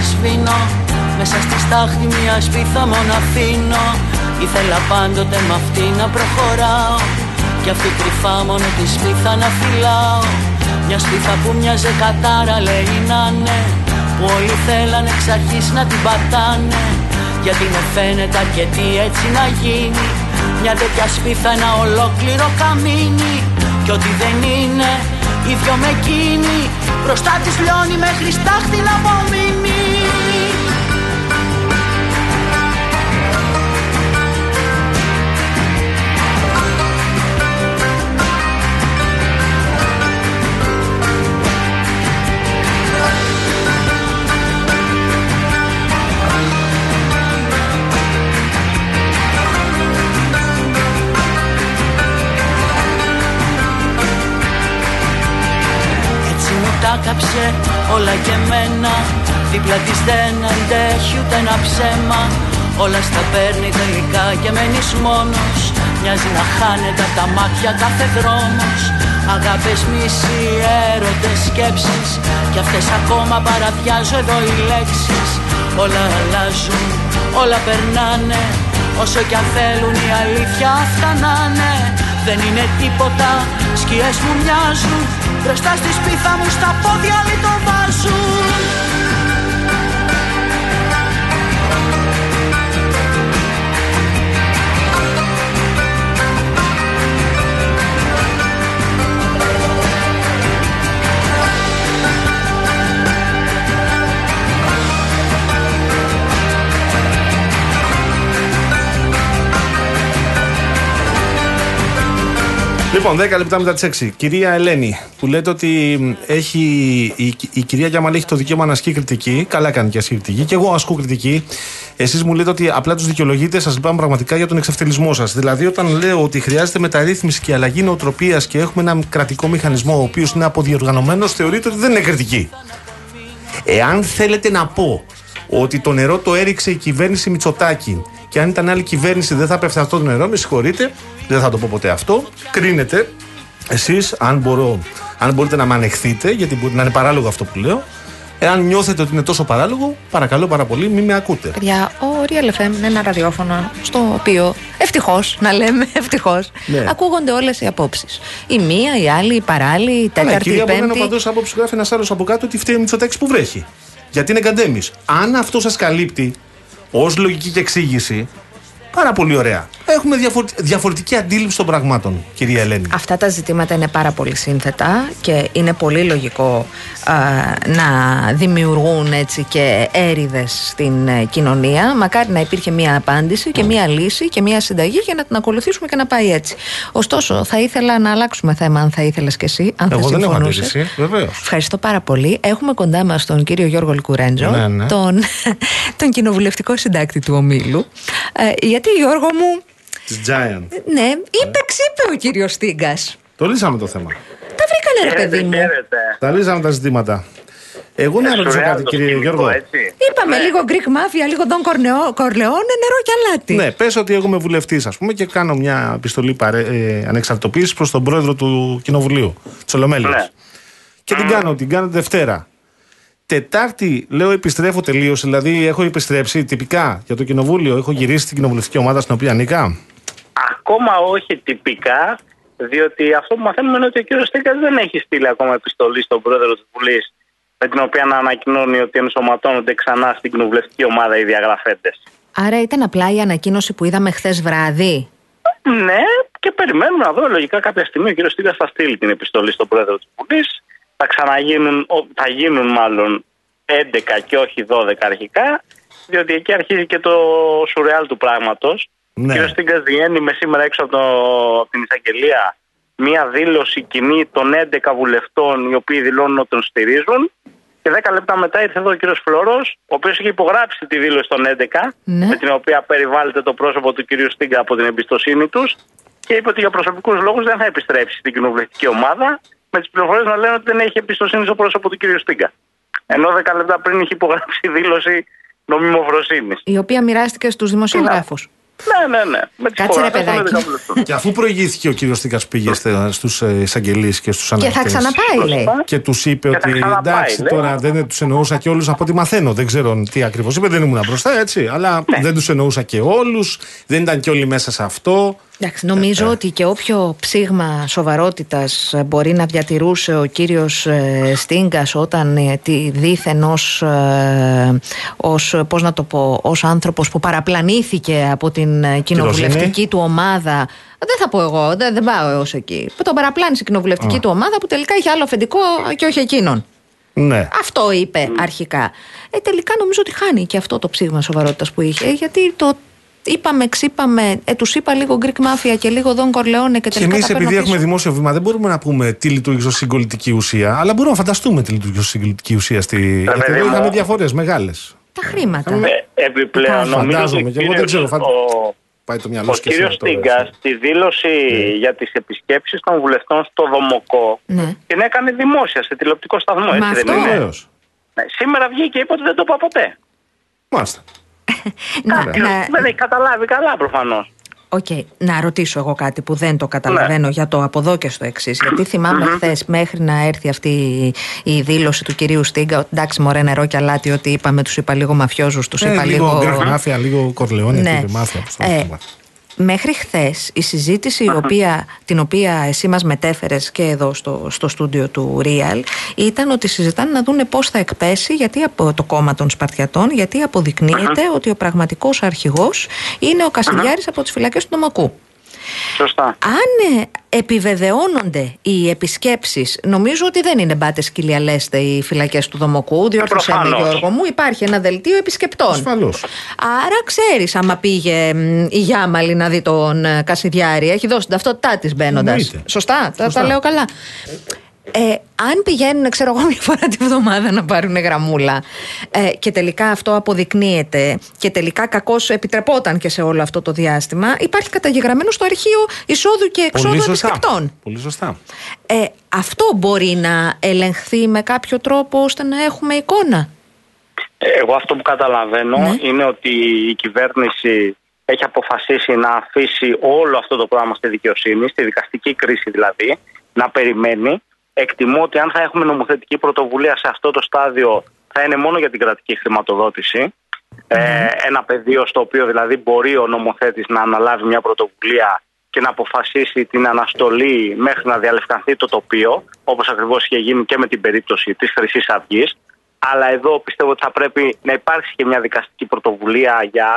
Σβήνω. Μέσα στη στάχτη μια σπίθα μόνο αφήνω. Ήθελα πάντοτε με αυτή να προχωράω. Κι αυτή κρυφά μόνο τη σπίθα να φυλάω. Μια σπίθα που μοιάζε κατάρα λέει να ναι. Που όλοι θέλανε εξ αρχής να την πατάνε. Γιατί με φαίνεται αρκετή έτσι να γίνει. Μια τέτοια σπίθα ένα ολόκληρο καμίνι. Κι ό,τι δεν είναι ίδιο με εκείνη. Μπροστά της λιώνει μέχρι στάχτη να απομείνει τα κάψε όλα και μένα Δίπλα της δεν αντέχει ούτε ένα ψέμα. Όλα στα παίρνει τελικά και μένεις μόνος. Μοιάζει να χάνεται από τα μάτια κάθε δρόμος. Αγάπες, μισή, έρωτες, σκέψεις. Κι αυτές ακόμα παραδιάζω εδώ οι λέξεις. Όλα αλλάζουν, όλα περνάνε. Όσο κι αν θέλουν η αλήθεια αυτά να είναι Δεν είναι τίποτα, σκιές μου μοιάζουν. Μπροστά στη σπίθα μου στα πόδια άλλοι Λοιπόν, 10 λεπτά μετά τις 6. Κυρία Ελένη, που λέτε ότι έχει, η, η κυρία Γιάμαλ έχει το δικαίωμα να ασκεί κριτική. Καλά κάνει και ασκεί κριτική. Και εγώ ασκώ κριτική. Εσείς μου λέτε ότι απλά τους δικαιολογείτε, σας λυπάμαι πραγματικά για τον εξευτελισμό σας. Δηλαδή, όταν λέω ότι χρειάζεται μεταρρύθμιση και αλλαγή νοοτροπίας και έχουμε ένα κρατικό μηχανισμό ο οποίος είναι αποδιοργανωμένος, θεωρείτε ότι δεν είναι κριτική. Εάν θέλετε να πω ότι το νερό το έριξε η κυβέρνηση Μητσοτάκη και αν ήταν άλλη κυβέρνηση δεν θα πέφτει αυτό το νερό, με συγχωρείτε, δεν θα το πω ποτέ αυτό. Κρίνετε εσείς, αν, μπορώ, αν μπορείτε να με ανεχθείτε, γιατί μπορεί να είναι παράλογο αυτό που λέω. Εάν νιώθετε ότι είναι τόσο παράλογο, παρακαλώ πάρα πολύ, μην με ακούτε. Παιδιά, ο Real FM είναι ένα ραδιόφωνο στο οποίο ευτυχώς, να λέμε ευτυχώς, Ναι. ακούγονται όλες οι απόψεις. Η μία, η άλλη, η παράλληλη, η Καλά, η τέταρτη, η κυρία μπορεί να είναι πέμπτη. παντός άποψη που γράφει ένας άλλος από κάτω ότι φταίει ο Μητσοτάκης που βρέχει. Γιατί είναι καντέμις. Αν αυτό σας καλύπτει ως λογική και εξήγηση, πάρα πολύ ωραία. Έχουμε διαφορε- διαφορετική αντίληψη των πραγμάτων, κυρία Ελένη. Αυτά τα ζητήματα είναι πάρα πολύ σύνθετα και είναι πολύ λογικό α, να δημιουργούν έτσι και έρηδες στην ε, κοινωνία. Μακάρι να υπήρχε μία απάντηση και μία λύση και μία συνταγή για να την ακολουθήσουμε και να πάει έτσι. Ωστόσο, θα ήθελα να αλλάξουμε θέμα αν θα ήθελες και εσύ, αν Εγώ θα δεν έχω συμφωνούσες. αντίρρηση, βεβαίως. Ευχαριστώ πάρα πολύ. Έχουμε κοντά μας τον κύριο Γιώργο Λικουρέντζο, Ναι, ναι. Τον, τον κοινοβουλευτικό συντάκτη του ομίλου. Ε, γιατί, Γιώργο μου, Τη Giant. ναι, είπε ξύπε ο κύριος Στίγκας. Το λύσαμε το θέμα. Τα βρήκανε, ρε παιδί μου. Τα λύσαμε τα ζητήματα. Εγώ να ρωτήσω κάτι, κύριε Γιώργο. Είπαμε λίγο Greek Mafia, λίγο Don Corneo- Corleone, νερό και αλάτι. Ναι, πες ότι εγώ είμαι βουλευτής, ας πούμε, και κάνω μια επιστολή παρέ, ε, ανεξαρτητοποίησης προς τον πρόεδρο του Κοινοβουλίου, της Ολομέλειας. Ναι. Και την κάνω, την κάνω τη Δευτέρα. Τετάρτη, λέω, επιστρέφω τελείως. Δηλαδή, έχω επιστρέψει τυπικά για το Κοινοβούλιο. Έχω γυρίσει στην κοινοβουλευτική ομάδα στην οποία ανήκα. Ακόμα όχι τυπικά, διότι αυτό που μαθαίνουμε είναι ότι ο κύριος Στέκας δεν έχει στείλει ακόμα επιστολή στον πρόεδρο της Βουλής, με την οποία να ανακοινώνει ότι ενσωματώνονται ξανά στην κοινοβουλευτική ομάδα οι διαγραφέντες. Άρα ήταν απλά η ανακοίνωση που είδαμε χθες βράδυ; Ναι, και περιμένουμε να δω. Λογικά κάποια στιγμή ο κύριος Στίγκα θα στείλει την επιστολή στον πρόεδρο της Βουλής. Θα ξαναγίνουν, ο- θα γίνουν μάλλον 11 και όχι 12 αρχικά, διότι εκεί αρχίζει και το σουρεάλ του πράγματος. Ναι. Ο κύριος Στίγκας βγαίνει με σήμερα έξω από, το, από την εισαγγελία μία δήλωση κοινή των 11 βουλευτών οι οποίοι δηλώνουν ότι τον στηρίζουν. Και 10 λεπτά μετά ήρθε εδώ ο κύριος Φλωρό, ο οποίος είχε υπογράψει τη δήλωση των 11, Ναι. με την οποία περιβάλλεται το πρόσωπο του κυρίου Στίγκα από την εμπιστοσύνη τους και είπε ότι για προσωπικούς λόγους δεν θα επιστρέψει στην κοινοβουλευτική ομάδα, με τις πληροφορίες να λένε ότι δεν έχει εμπιστοσύνη στο πρόσωπο του κυρίου Στίγκα. Ενώ 10 λεπτά πριν είχε υπογράψει δήλωση νομιμοφροσύνη. Η οποία μοιράστηκε στους δημοσιογράφους. Ναι, ναι, ναι. Με τις Κάτσε, ρε, υπογραφές των παιδάκι. 11 βουλευτών. Και αφού προηγήθηκε ο κύριος Τίκα πήγε στους εισαγγελείς και στους Και ανακριτέ. θα ξαναπάει, λέει. Και τους είπε Και θα ότι ξαναπάει, εντάξει, λέει. τώρα δεν τους εννοούσα και όλους από ό,τι μαθαίνω. Δεν ξέρω τι ακριβώς είπε, δεν ήμουν μπροστά έτσι. Αλλά Ναι. δεν τους εννοούσα και όλους. Δεν ήταν και όλοι μέσα σε αυτό. Εντάξει, νομίζω ότι και όποιο ψήγμα σοβαρότητας μπορεί να διατηρούσε ο κύριος ε, Στίγκας όταν ε, τη δήθεν ως, ε, ως, πώς να το πω, ως άνθρωπος που παραπλανήθηκε από την ε, κοινοβουλευτική του ομάδα δεν θα πω εγώ, δεν, δεν πάω έως εκεί. Που τον παραπλάνησε η κοινοβουλευτική του ομάδα που τελικά είχε άλλο αφεντικό και όχι εκείνον. Ναι. Αυτό είπε αρχικά. Ε, τελικά νομίζω ότι χάνει και αυτό το ψήγμα σοβαρότητας που είχε. Γιατί το είπαμε, ξύπαμε, ε, τους είπα λίγο Greek Mafia και λίγο Don Corleone και Και τελικά. εμείς, τα παίρνω επειδή έχουμε πίσω. δημόσιο βήμα, δεν μπορούμε να πούμε τι λειτουργήσε ως συγκολητική ουσία. Αλλά μπορούμε να φανταστούμε τι λειτουργήσε ως συγκολητική ουσία. Στη... Γιατί παιδί εδώ μου. είχαμε διαφορές μεγάλες. Τα χρήματα. Ε, Επιπλέον, νομίζω ότι Φαντάζομαι και εγώ δεν ο ξέρω. κύριος- φαντα- ο- Πάει το μυαλό Ο σου και κύριος εσύ τώρα, Στίγκα έτσι. στη δήλωση για τις επισκέψεις των βουλευτών στο Δομοκό Ναι. την έκανε δημόσια σε τηλεοπτικό σταθμό. Μα Έτσι δεν αυτό. είναι; Βεβαίως. Ναι, σήμερα βγήκε και είπε ότι δεν το είπα ποτέ. Μάλιστα. Να, Κάποιος να, Δεν έχει καταλάβει καλά προφανώς. Οκ, να ρωτήσω εγώ κάτι που δεν το καταλαβαίνω για το από εδώ και στο εξής. Γιατί θυμάμαι χθες μέχρι να έρθει αυτή η δήλωση του κυρίου Στίγκα. ότι Εντάξει, μωρέ νερό και αλάτι, ότι είπαμε, τους είπα λίγο μαφιόζους, τους Ε, είπα λίγο λίγο. Greek Mafia, λίγο Κορλεόνε, Ναι. ναι. Mafia. πώς το Ε, πούμε. Μέχρι χθες η συζήτηση η οποία, την οποία εσύ μας μετέφερες και εδώ στο, στο στούντιο του Real ήταν ότι συζητάνε να δούνε πώς θα εκπέσει γιατί από το κόμμα των Σπαρτιατών γιατί αποδεικνύεται ότι ο πραγματικός αρχηγός είναι ο Κασιλιάρης από τις φυλακές του Νομακού. Σωστά. Αν ε, επιβεβαιώνονται οι επισκέψεις, νομίζω ότι δεν είναι μπάτες σκυλιαλέστε οι φυλακές του Δομοκού, διόρθωσέ με προφανώς. Γιώργο μου, υπάρχει ένα δελτίο επισκεπτών. Ασφαλώς. Άρα ξέρεις άμα πήγε μ, η Γιάμαλη να δει τον ε, Κασιδιάρη, έχει δώσει την ταυτότητά της μπαίνοντας. Εννοείται. Σωστά, τα, Σωστά. τα λέω καλά. Ε, αν πηγαίνουν, ξέρω εγώ, μια φορά τη βδομάδα να πάρουν γραμμούλα ε, και τελικά αυτό αποδεικνύεται και τελικά κακώς επιτρεπόταν και σε όλο αυτό το διάστημα, υπάρχει καταγεγραμμένο στο αρχείο εισόδου και εξόδου Πολύ σωστά. επισκεπτών. Πολύ σωστά. Ε, αυτό μπορεί να ελεγχθεί με κάποιο τρόπο ώστε να έχουμε εικόνα; Εγώ αυτό που καταλαβαίνω Ναι. είναι ότι η κυβέρνηση έχει αποφασίσει να αφήσει όλο αυτό το πράγμα στη δικαιοσύνη, στη δικαστική κρίση δηλαδή, να περιμένει. Εκτιμώ ότι αν θα έχουμε νομοθετική πρωτοβουλία σε αυτό το στάδιο θα είναι μόνο για την κρατική χρηματοδότηση. Ε, ένα πεδίο στο οποίο δηλαδή μπορεί ο νομοθέτης να αναλάβει μια πρωτοβουλία και να αποφασίσει την αναστολή μέχρι να διαλευκανθεί το τοπίο, όπως ακριβώς είχε γίνει και με την περίπτωση της χρυσής αυγής. Αλλά εδώ πιστεύω ότι θα πρέπει να υπάρξει και μια δικαστική πρωτοβουλία για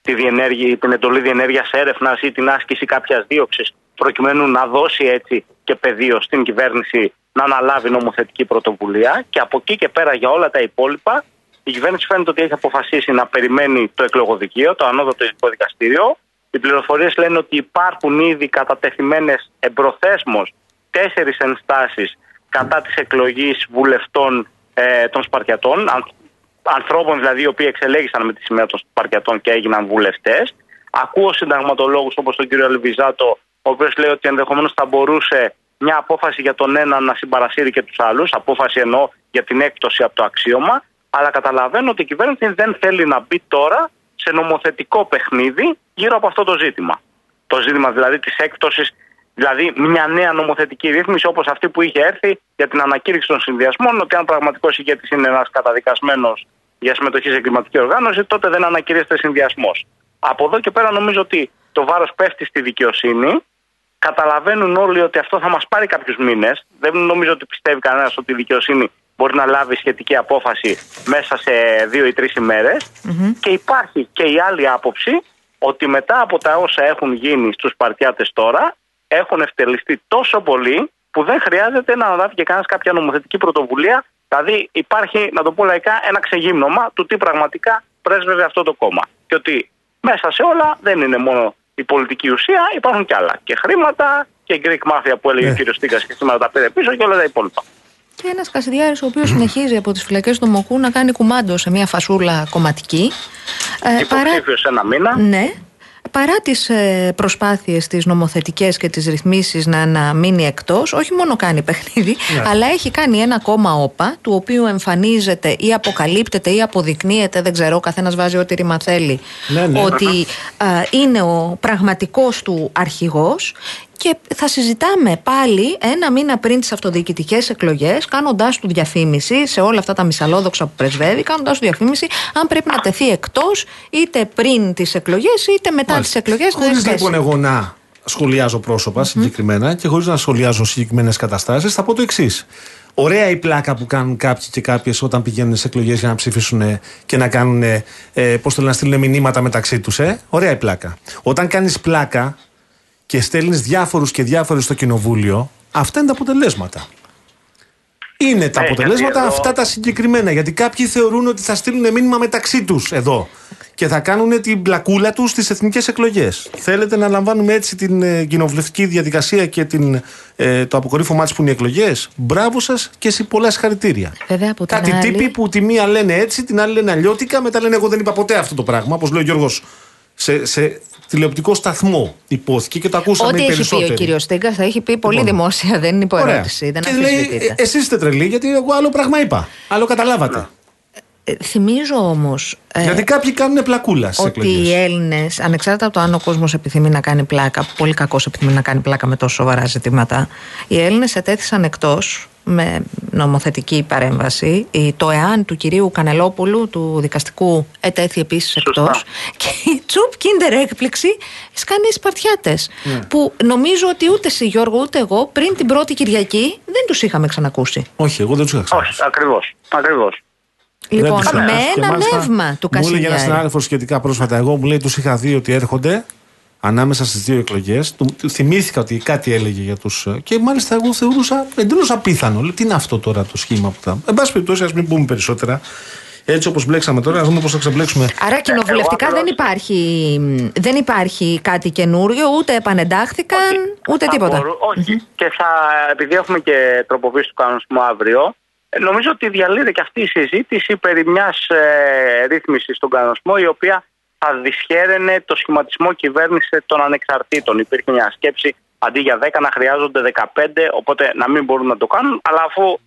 τη διενέργεια, την εντολή διενέργειας έρευνας ή την άσκηση κάποιας δίωξης, προκειμένου να δώσει έτσι και πεδίο στην κυβέρνηση να αναλάβει νομοθετική πρωτοβουλία. Και από εκεί και πέρα για όλα τα υπόλοιπα, η κυβέρνηση φαίνεται ότι έχει αποφασίσει να περιμένει το εκλογοδικείο, το ανώτατο ειδικό δικαστήριο. Οι πληροφορίες λένε ότι υπάρχουν ήδη κατατεθειμένες εμπροθέσμως τέσσερις ενστάσεις κατά της εκλογής βουλευτών ε, των Σπαρτιατών, αν- ανθρώπων δηλαδή οι οποίοι εξελέγησαν με τη σημαία των Σπαρτιατών και έγιναν βουλευτές. Ακούω συνταγματολόγους όπως τον κύριο Αλβιζάτο, ο οποίος λέει ότι ενδεχομένως θα μπορούσε μια απόφαση για τον ένα να συμπαρασύρει και τους άλλους, απόφαση εννοώ για την έκπτωση από το αξίωμα. Αλλά καταλαβαίνω ότι η κυβέρνηση δεν θέλει να μπει τώρα σε νομοθετικό παιχνίδι γύρω από αυτό το ζήτημα. Το ζήτημα δηλαδή της έκπτωσης, δηλαδή μια νέα νομοθετική ρύθμιση όπως αυτή που είχε έρθει για την ανακήρυξη των συνδυασμών, ότι αν πραγματικός ηγέτης είναι ένας καταδικασμένος για συμμετοχή σε εγκληματική οργάνωση, τότε δεν ανακηρύσσεται συνδυασμός. Από εδώ και πέρα νομίζω ότι το βάρος πέφτει στη δικαιοσύνη. Καταλαβαίνουν όλοι ότι αυτό θα μας πάρει κάποιους μήνες. Δεν νομίζω ότι πιστεύει κανένας ότι η δικαιοσύνη μπορεί να λάβει σχετική απόφαση μέσα σε δύο ή τρεις ημέρες. Και υπάρχει και η άλλη άποψη ότι μετά από τα όσα έχουν γίνει στους Παρτιάτες τώρα, έχουν ευτελιστεί τόσο πολύ που δεν χρειάζεται να αναλάβει και κανένας κάποια νομοθετική πρωτοβουλία. Δηλαδή υπάρχει, να το πω λαϊκά, ένα ξεγύμνομα του τι πραγματικά πρέσβευε αυτό το κόμμα. Και ότι μέσα σε όλα δεν είναι μόνο η πολιτική ουσία, υπάρχουν κι άλλα. Και χρήματα και η Greek Mafia που έλεγε Ναι. ο κ. Στίγκα και σήμερα τα πήρε πίσω και όλα τα υπόλοιπα. Και ένας Κασιδιάρης ο οποίος συνεχίζει από τις φυλακές του Μοκού να κάνει κουμάντο σε μια φασούλα κομματική. Ε, Υποψήφιος σε ένα μήνα. Ναι. Παρά τις ε, προσπάθειες τις νομοθετικές και τις ρυθμίσεις να, να μείνει εκτός, όχι μόνο κάνει παιχνίδι, αλλά έχει κάνει ένα κόμμα όπα, του οποίου εμφανίζεται ή αποκαλύπτεται ή αποδεικνύεται, δεν ξέρω, ο καθένας βάζει ό,τι ρήμα θέλει, Ναι, ναι. ότι α, είναι ο πραγματικός του αρχηγός και θα συζητάμε πάλι ένα μήνα πριν τις αυτοδιοικητικές εκλογές, κάνοντάς του διαφήμιση σε όλα αυτά τα μυσαλόδοξα που πρεσβεύει, κάνοντάς του διαφήμιση αν πρέπει να τεθεί εκτός είτε πριν τις εκλογές είτε μετά τις εκλογές. Χωρίς λοιπόν εγώ να σχολιάζω πρόσωπα συγκεκριμένα και χωρίς να σχολιάζω συγκεκριμένες καταστάσεις, θα πω το εξής. Ωραία η πλάκα που κάνουν κάποιοι και κάποιες όταν πηγαίνουν σε εκλογές για να ψηφίσουν ε, και να κάνουν. Ε, Πώς το λένε, να στείλουν μηνύματα μεταξύ τους. Ε. Ωραία η πλάκα. Όταν κάνεις πλάκα και στέλνεις διάφορους και διάφορες στο κοινοβούλιο, αυτά είναι τα αποτελέσματα. Είναι τα Ναι, αποτελέσματα γιατί εδώ- αυτά τα συγκεκριμένα. Γιατί κάποιοι θεωρούν ότι θα στείλουν μήνυμα μεταξύ τους εδώ και θα κάνουν την πλακούλα τους στις εθνικές εκλογές. Θέλετε να λαμβάνουμε έτσι την ε, κοινοβουλευτική διαδικασία και την, ε, το αποκορύφωμά της που είναι οι εκλογές; Μπράβο σας και σε πολλά συγχαρητήρια. Βέβαια, από την Κάτι άλλη- τύποι που τη μία λένε έτσι, την άλλη λένε αλλιώτικα, μετά λένε Εγώ δεν είπα ποτέ αυτό το πράγμα. Όπως λέει ο Γιώργος, σε, σε τηλεοπτικό σταθμό υπόθηκε και το ακούσαμε Ό,τι οι έχει πει περισσότεροι. ο κύριος Στίγκα θα έχει πει πολύ Λοιπόν. δημόσια, δεν είναι υπό Ωραία. ερώτηση. Δεν και λέει, αμφισβητείται. «Ε, εσείς είστε τρελοί, γιατί εγώ άλλο πράγμα είπα. Άλλο καταλάβατε. Ε, θυμίζω όμως. γιατί κάποιοι κάνουν πλακούλα στις ότι εκλογές. οι Έλληνες, ανεξάρτητα από το αν ο κόσμος επιθυμεί να κάνει πλάκα, που πολύ κακός επιθυμεί να κάνει πλάκα με τόσο σοβαρά ζητήματα, οι Έλληνες ετέθησαν εκτός με νομοθετική παρέμβαση. Η- Το εάν του κυρίου Κανελόπουλου, του δικαστικού, ετέθη επίσης εκτός. Και η τσουπ κίντερ έκπληξη σκάνει οι Σπαρτιάτε. Ναι. Που νομίζω ότι ούτε εσύ Γιώργο ούτε εγώ πριν την πρώτη Κυριακή δεν τους είχαμε ξανακούσει. Όχι, εγώ δεν τους είχα ξανακούσει. Όχι, ακριβώς. Ακριβώς. Λοιπόν, Δεν τους με είχα. Και ένα μάλιστα νεύμα του Μου έλεγε ένας Κασιδιάρη. συνάδελφος σχετικά πρόσφατα. Εγώ μου λέει τους είχα δει ότι έρχονται ανάμεσα στις δύο εκλογές. Θυμήθηκα ότι κάτι έλεγε για τους. και μάλιστα εγώ θεωρούσα εντελώς απίθανο. Λέω, τι είναι αυτό τώρα το σχήμα που θα. Εν πάση περιπτώσει, ας μην πούμε περισσότερα. Έτσι όπως μπλέξαμε τώρα, να δούμε πώς θα ξεμπλέξουμε. Άρα κοινοβουλευτικά δεν υπάρχει, δεν υπάρχει κάτι καινούριο, ούτε επανεντάχθηκαν, ούτε Θα τίποτα. μπορού- όχι. Και θα, επειδή έχουμε και τροποποίηση του κανονισμού αύριο, ε, νομίζω ότι διαλύεται και αυτή η συζήτηση περί μιας ε, ρύθμισης στον κανονισμό η οποία θα δυσχέραινε το σχηματισμό κυβέρνηση των ανεξαρτήτων. Υπήρχε μια σκέψη αντί για 10 να χρειάζονται 15, οπότε να μην μπορούν να το κάνουν, αλλά αφού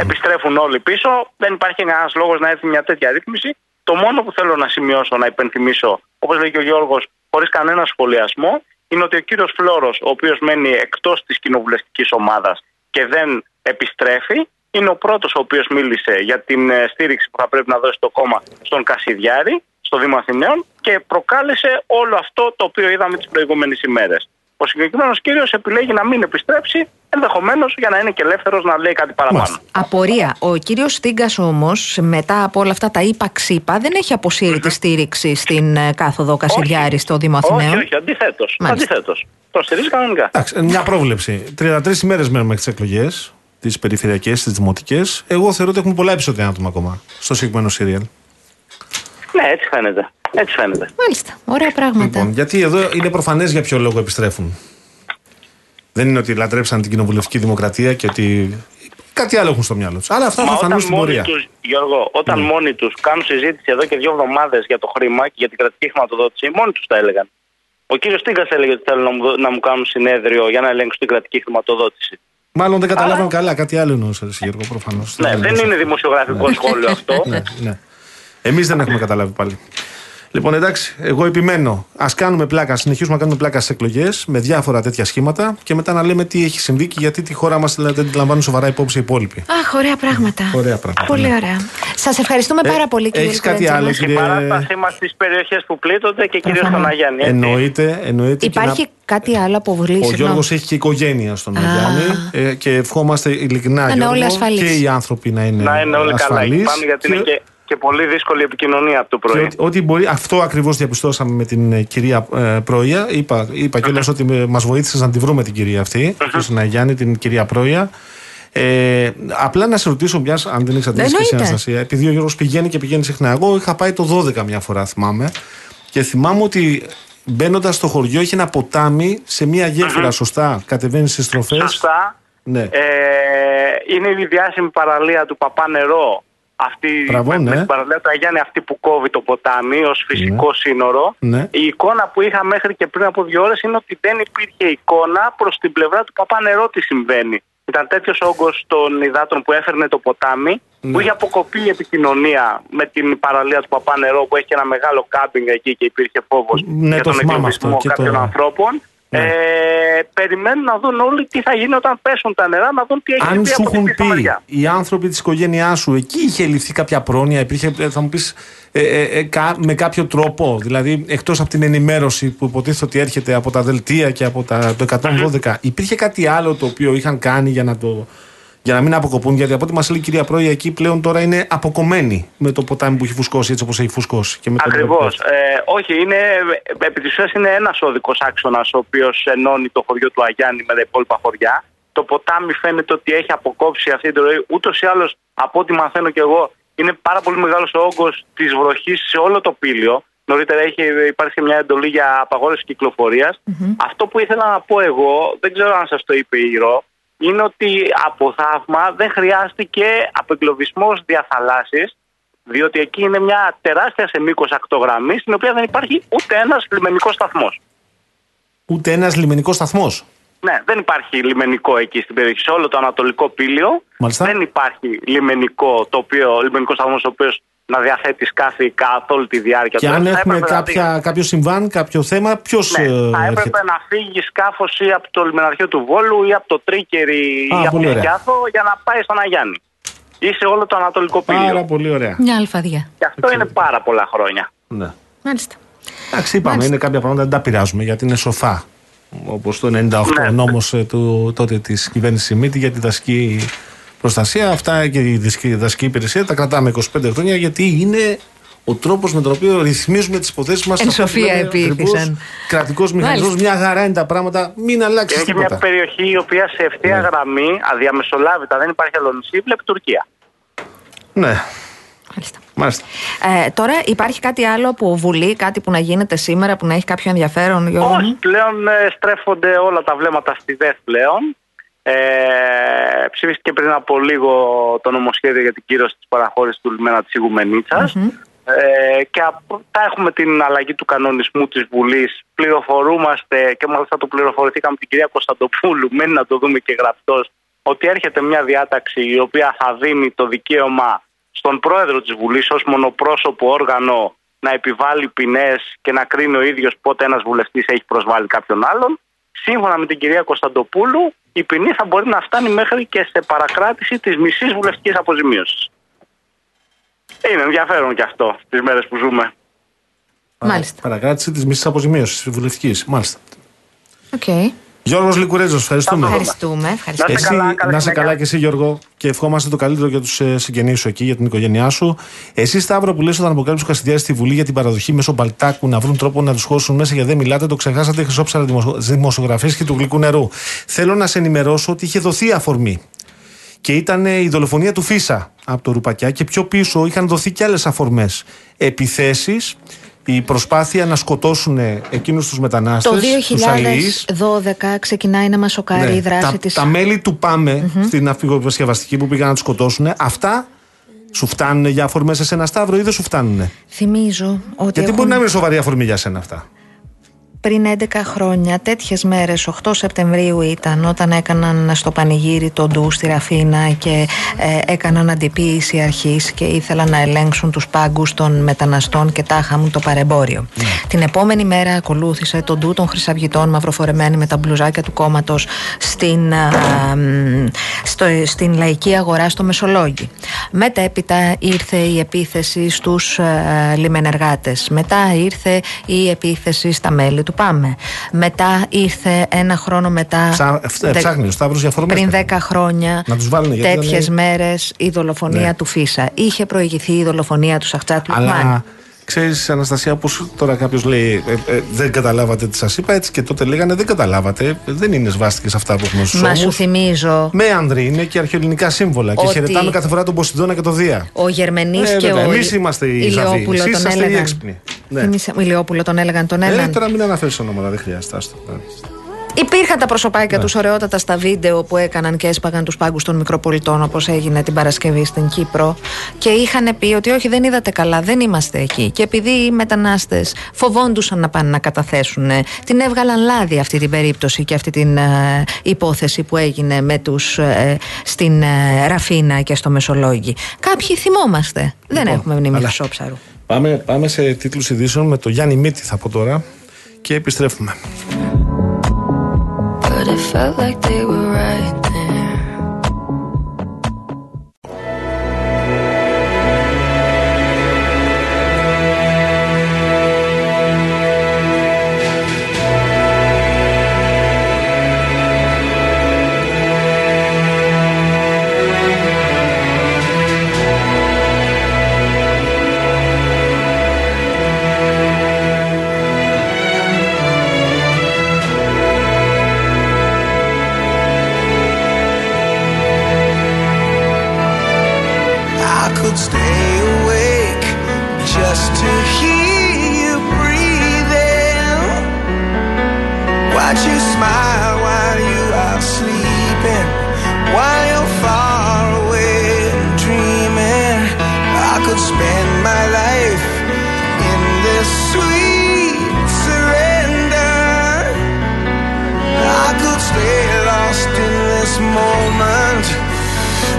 επιστρέφουν όλοι πίσω, δεν υπάρχει κανένας λόγος να έρθει μια τέτοια ρύθμιση. Το μόνο που θέλω να σημειώσω, να υπενθυμίσω, όπως λέει και ο Γιώργος, χωρίς κανένα σχολιασμό, είναι ότι ο κύριος Φλόρος, ο οποίος μένει εκτός της κοινοβουλευτικής ομάδας και δεν επιστρέφει, είναι ο πρώτος ο οποίος μίλησε για την ε, στήριξη που θα πρέπει να δώσει το κόμμα στον Κασιδιάρη, στο Δήμο Αθηναίων και προκάλεσε όλο αυτό το οποίο είδαμε τις προηγούμενες ημέρες. Ο συγκεκριμένος κύριος επιλέγει να μην επιστρέψει, ενδεχομένως για να είναι και ελεύθερος να λέει κάτι παραπάνω. Απορία. Ο κύριος Στίγκας όμως, μετά από όλα αυτά τα είπα ξύπα, δεν έχει αποσύρει τη στήριξη στην ε, κάθοδο Κασιδιάρη στο Δήμο Όχι, Αθηναίων; όχι, αντιθέτως. Μάλιστα. Αντιθέτως. Το στηρίζει κανονικά. Εντάξει, μια πρόβλεψη. 33 ημέρες μένουμε μέχρι τι εκλογές, τις περιφερειακές, τις δημοτικές. Εγώ θεωρώ ότι έχουμε πολλά επεισόδια να δούμε ακόμα στο συγκεκριμένο σύριαλ. Ναι, έτσι φαίνεται. Έτσι φαίνεται. Μάλιστα. Ωραία πράγματα. Λοιπόν, γιατί εδώ είναι προφανές για ποιο λόγο επιστρέφουν. Δεν είναι ότι λατρέψαν την κοινοβουλευτική δημοκρατία και ότι. Κάτι άλλο έχουν στο μυαλό τους. Αλλά αυτά θα Μα φανούν όταν στην μόνοι πορεία. τους, Γιώργο, όταν Ναι. μόνοι τους κάνουν συζήτηση εδώ και δύο εβδομάδες για το χρήμα και για την κρατική χρηματοδότηση, μόνοι τους τα έλεγαν. Ο κύριος Τίγκα έλεγε ότι θέλουν να μου, δω- να μου κάνουν συνέδριο για να ελέγξουν την κρατική χρηματοδότηση. Μάλλον δεν καταλάβαν καλά. Κάτι άλλο εννοούσες, εσύ, Γιώργο, προφανώς. Ναι, δεν είναι δημοσιογραφικό σχόλιο αυτό. ναι, ναι. Εμείς δεν έχουμε καταλάβει πάλι. Λοιπόν, εντάξει, εγώ επιμένω. Α κάνουμε πλάκα, συνεχίσουμε να κάνουμε πλάκα στις εκλογές με διάφορα τέτοια σχήματα και μετά να λέμε τι έχει συμβεί και γιατί τη χώρα μας δεν την λαμβάνουν σοβαρά υπόψη οι υπόλοιποι. Αχ, ωραία πράγματα. Ωραία πράγματα, Πολύ ναι. ωραία. Σας ευχαριστούμε Ε, πάρα πολύ, κύριε έχεις κάτι Κουρετζέλα. άλλο, Στην κύριε- παράστασή μας στις περιοχές που πλήττονται και κυρίως στον Αγιάννη. έτσι. Εννοείται, εννοείται. και Υπάρχει κάτι άλλο αποβολή. να- Ο συγγνώμη. Γιώργος έχει και οικογένεια στον Α. Αγιάννη ε, και ευχόμαστε ειλικρινά Να είναι Γιώργο, όλοι ασφαλείς. και οι άνθρωποι να είναι, Να είναι όλοι καλά εκεί ασφαλείς πάνω, γιατί και- είναι και, και πολύ δύσκολη η επικοινωνία από το Και πρωί. ότι, ότι μπορεί, αυτό ακριβώς διαπιστώσαμε με την ε, κυρία ε, Πρόια. Είπα, είπα κιόλας ότι μας βοήθησες να τη βρούμε την κυρία αυτή, στην Αγιάννη, την κυρία Πρόια. Ε, απλά να σε ρωτήσω μιας, αν δεν έχεις αντίρρηση και εσύ, Εννοείται. Αναστασία, επειδή ο Γιώργος πηγαίνει και πηγαίνει συχνά. Εγώ είχα πάει το 12 μια φορά, θυμάμαι. Και θυμάμαι ότι μπαίνοντας στο χωριό είχε ένα ποτάμι σε μια γέφυρα, σωστά. Κατεβαίνεις στις στροφές. Σωστά. Ναι. Ε, είναι η διάσημη παραλία του Παπά Νερό. Αυτή, Μπράβο, με, ναι. με την παραλία του Αγιάννη αυτή που κόβει το ποτάμι ως φυσικό σύνορο. Ναι. Η εικόνα που είχα μέχρι και πριν από δύο ώρες είναι ότι δεν υπήρχε εικόνα προς την πλευρά του Παπά Νερό τι συμβαίνει. Ήταν τέτοιος όγκος των υδάτων που έφερνε το ποτάμι, Ναι. που είχε αποκοπεί η επικοινωνία με την παραλία του Παπά Νερό, που έχει και ένα μεγάλο κάμπινγκ εκεί και υπήρχε φόβος Ναι, για το τον θυμάμαι εγκλωβισμό αυτό και κάποιων το- ανθρώπων. Ναι. Ε, περιμένουν να δουν όλοι τι θα γίνει όταν πέσουν τα νερά, να δουν τι έχει Αν συμβεί σου από την έχουν πίσω πει μεριά. οι άνθρωποι της οικογένειάς σου, εκεί είχε ληφθεί κάποια πρόνοια, υπήρχε, ε, θα μου πεις, ε, ε, ε, κα- με κάποιο τρόπο. Δηλαδή, εκτός από την ενημέρωση που υποτίθεται ότι έρχεται από τα δελτία και από τα, το 112, υπήρχε κάτι άλλο το οποίο είχαν κάνει για να, το, για να μην αποκοπούν. Γιατί από ό,τι μας λέει η κυρία Πρόεδρε, εκεί πλέον τώρα είναι αποκομμένη με το ποτάμι που έχει φουσκώσει έτσι όπως έχει φουσκώσει. και με τον Ακριβώς. τρόπο. Ε, όχι, είναι, ε, επί της ουσίας είναι ένας οδικός άξονας ο οποίος ενώνει το χωριό του Αγιάννη με τα υπόλοιπα χωριά. Το ποτάμι φαίνεται ότι έχει αποκόψει αυτή την ροή. Ούτως ή άλλως, από ό,τι μαθαίνω κι εγώ, είναι πάρα πολύ μεγάλος ο όγκος της βροχής σε όλο το πύλιο. Νωρίτερα έχει υπάρξει μια εντολή για απαγόρευση κυκλοφορίας. Αυτό που ήθελα να πω εγώ, δεν ξέρω αν σας το είπε η Ρο, είναι ότι από θαύμα δεν χρειάστηκε απεγκλωβισμό διαθαλάσσης διότι εκεί είναι μια τεράστια σε μήκος ακτογραμμή, στην οποία δεν υπάρχει ούτε ένας λιμενικός σταθμός. Ούτε ένας λιμενικός σταθμός; Ναι, δεν υπάρχει λιμενικό εκεί στην περιοχή. Σε όλο το Ανατολικό Πύλιο Μάλιστα. δεν υπάρχει λιμενικό, το οποίο, λιμενικός σταθμός, ο οποίος να διαθέτεις σκάφη καθ' όλη τη διάρκεια Και του. αν Θα έχουμε έπρεπε να κάποια, κάποιο συμβάν, κάποιο θέμα, ποιος Ναι, θα έπρεπε να φύγεις σκάφο ή από το λιμεναρχείο του Βόλου ή από το Τρίκερι Α, ή από πολύ το ωραία. Γιάθο για να πάει στον Αγιάννη. Ή σε όλο το Ανατολικό Πύλιο. Πάρα πολύ ωραία. Μια αλφαδιά. Και αυτό είναι πάρα πολλά χρόνια. Ναι. Μάλιστα. Εντάξει, είπαμε, είναι κάποια πράγματα δεν τα πειράζουμε γιατί είναι σοφά. Όπως το 98 Ναι. ο νόμος του τότε της κυβέρνησης Σιμίτη για τη δασική προστασία. Αυτά και η δασική, δασική υπηρεσία τα κρατάμε 25 χρόνια γιατί είναι ο τρόπος με τον οποίο ρυθμίζουμε τις υποθέσεις μας. Εν σοφία επίηθησαν. Κρατικός μηχανισμός, Μάλιστα. μια χαρά είναι τα πράγματα, μην αλλάξει Είναι και μια τίποτα. περιοχή η οποία σε ευθεία Ναι. γραμμή, αδιαμεσολάβητα, δεν υπάρχει άλλο νησί, βλέπει Τουρκία. Ναι, Μάλιστα. μάλιστα. Ε, τώρα υπάρχει κάτι άλλο από Βουλή, κάτι που να γίνεται σήμερα που να έχει κάποιο ενδιαφέρον, Γιώργο; Όχι, μου; πλέον ε, στρέφονται όλα τα βλέμματα στη ΔΕΘ πλέον. Ε, ψήφιστηκε πριν από λίγο το νομοσχέδιο για την κύρωση της παραχώρησης του λιμένα της Ιγουμενίτσας. Ε, και από- θα έχουμε την αλλαγή του κανονισμού της Βουλής. Πληροφορούμαστε και μάλιστα το πληροφορηθήκαμε την κυρία Κωνσταντοπούλου, μένει να το δούμε και γραπτός, ότι έρχεται μια διάταξη η οποία θα δίνει το δικαίωμα στον πρόεδρο της Βουλής ως μονοπρόσωπο όργανο να επιβάλλει ποινές και να κρίνει ο ίδιος πότε ένας βουλευτής έχει προσβάλει κάποιον άλλον. Σύμφωνα με την κυρία Κωνσταντοπούλου, η ποινή θα μπορεί να φτάνει μέχρι και σε παρακράτηση της μισής βουλευτικής αποζημίωσης. Είναι ενδιαφέρον και αυτό τις μέρες που ζούμε. Μάλιστα. Παρακράτηση της μισής αποζημίωσης βουλευτικής. Μάλιστα. Οκ. Γιώργος Λυκουρέντζο, ευχαριστούμε. Ευχαριστούμε. ευχαριστούμε. Να είστε Εσύ, καλά, καλή να είσαι συνέχεια. καλά και εσύ Γιώργο και ευχόμαστε το καλύτερο για τους ε, συγγενείς σου εκεί, για την οικογένειά σου. Εσύ Σταύρο που λες όταν αποκάλυψε ο Κασιδιάρης στη Βουλή για την παραδοχή μέσω Μπαλτάκου να βρουν τρόπο να τους χώσουν μέσα γιατί δεν μιλάτε, το ξεχάσατε χρυσόψαρα δημοσιογραφίσκοι του γλυκού νερού. Θέλω να σε ενημερώσω ότι είχε δοθεί αφορμή. Και ήταν ε, η δολοφονία του Φύσσα από το Ρουπακιά και πιο πίσω είχαν δοθεί και άλλες αφορμές. Επιθέσεις, η προσπάθεια να σκοτώσουν εκείνους τους μετανάστες. Το τους αλληλείς. 2012 ξεκινάει να μας σοκάρει Ναι. η δράση τα, της τα μέλη του ΠΑΜΕ στην αφηγοσκευαστική που πήγαν να τους σκοτώσουν, αυτά σου φτάνουν για αφορμέ σε ένα σταύρο ή δεν σου φτάνουν. Θυμίζω ότι Γιατί έχουν μπορεί να είναι σοβαρή αφορμή για σένα αυτά. Πριν 11 χρόνια, τέτοιες μέρες, 8 Σεπτεμβρίου ήταν, όταν έκαναν στο πανηγύρι το ντου στη Ραφίνα και ε, έκαναν αντιποίηση αρχής και ήθελαν να ελέγξουν τους πάγκους των μεταναστών και τάχα το παρεμπόριο. Την επόμενη μέρα ακολούθησε το ντου των Χρυσαυγητών μαυροφορεμένοι με τα μπλουζάκια του κόμματος στην, α, μ, στο, στην λαϊκή αγορά στο Μεσολόγγι. Μετέπειτα ήρθε η επίθεση στους ε, λιμενεργάτες. Μετά ήρθε η επίθεση στα μέλη του ΠΑΜΕ. Μετά ήρθε ένα χρόνο μετά... Ψά, ε, δε- ψάχνει ο Σταύρος για αφορμέ. πριν 10 χρόνια, Να τους βάλουνε, γιατί τέτοιες ήταν- μέρες, η δολοφονία Ναι. του Φίσα. Είχε προηγηθεί η δολοφονία του Σαχτσάτ Λουκμάν. Αλλά ξέρεις, Αναστασία, όπω τώρα κάποιος λέει ε, ε, δεν καταλάβατε τι σας είπα, έτσι και τότε λέγανε δεν καταλάβατε. Δεν είναι σβάστηκες αυτά που έχουμε στους Μα σου ώμους. θυμίζω Με άνδροι είναι και αρχαιολινικά σύμβολα. Και Ότι- χαιρετάμε κάθε φορά τον Ποσειδώνα και τον Δία. ο Γερμενής Ε, και βέβαια, ο εμείς είμαστε οι Ζαβοί. Ηλιόπουλο Εσείς τον είσαστε οι έλεγαν. έξυπνοι. Ναι. Θυμήσα- Ηλιόπουλο τον έλεγαν, τον Ε, έλεγαν. τώρα μην αναφέρεις ονόματα, δεν χρειάζεται. άστο. Υπήρχαν τα προσωπάκια Ναι. τους ωραιότατα στα βίντεο που έκαναν και έσπαγαν τους πάγκους των μικροπολιτών όπως έγινε την Παρασκευή στην Κύπρο. Και είχαν πει ότι όχι, δεν είδατε καλά, δεν είμαστε εκεί. Και επειδή οι μετανάστες φοβόντουσαν να πάνε να καταθέσουν, ε, την έβγαλαν λάδι αυτή την περίπτωση και αυτή την ε, υπόθεση που έγινε με τους στην ε, Ραφίνα και στο Μεσολόγγι. Κάποιοι θυμόμαστε. δεν Λοιπόν, έχουμε μνήμη αλλά- χρυσόψαρου. Πάμε, πάμε σε τίτλους ειδήσεων με το Γιάννη Μίτη θα πω τώρα και επιστρέφουμε. Felt like they were right I could stay awake just to hear you breathing. Watch you smile while you are sleeping, while you're far away and dreaming. I could spend my life in this sweet surrender. I could stay lost in this moment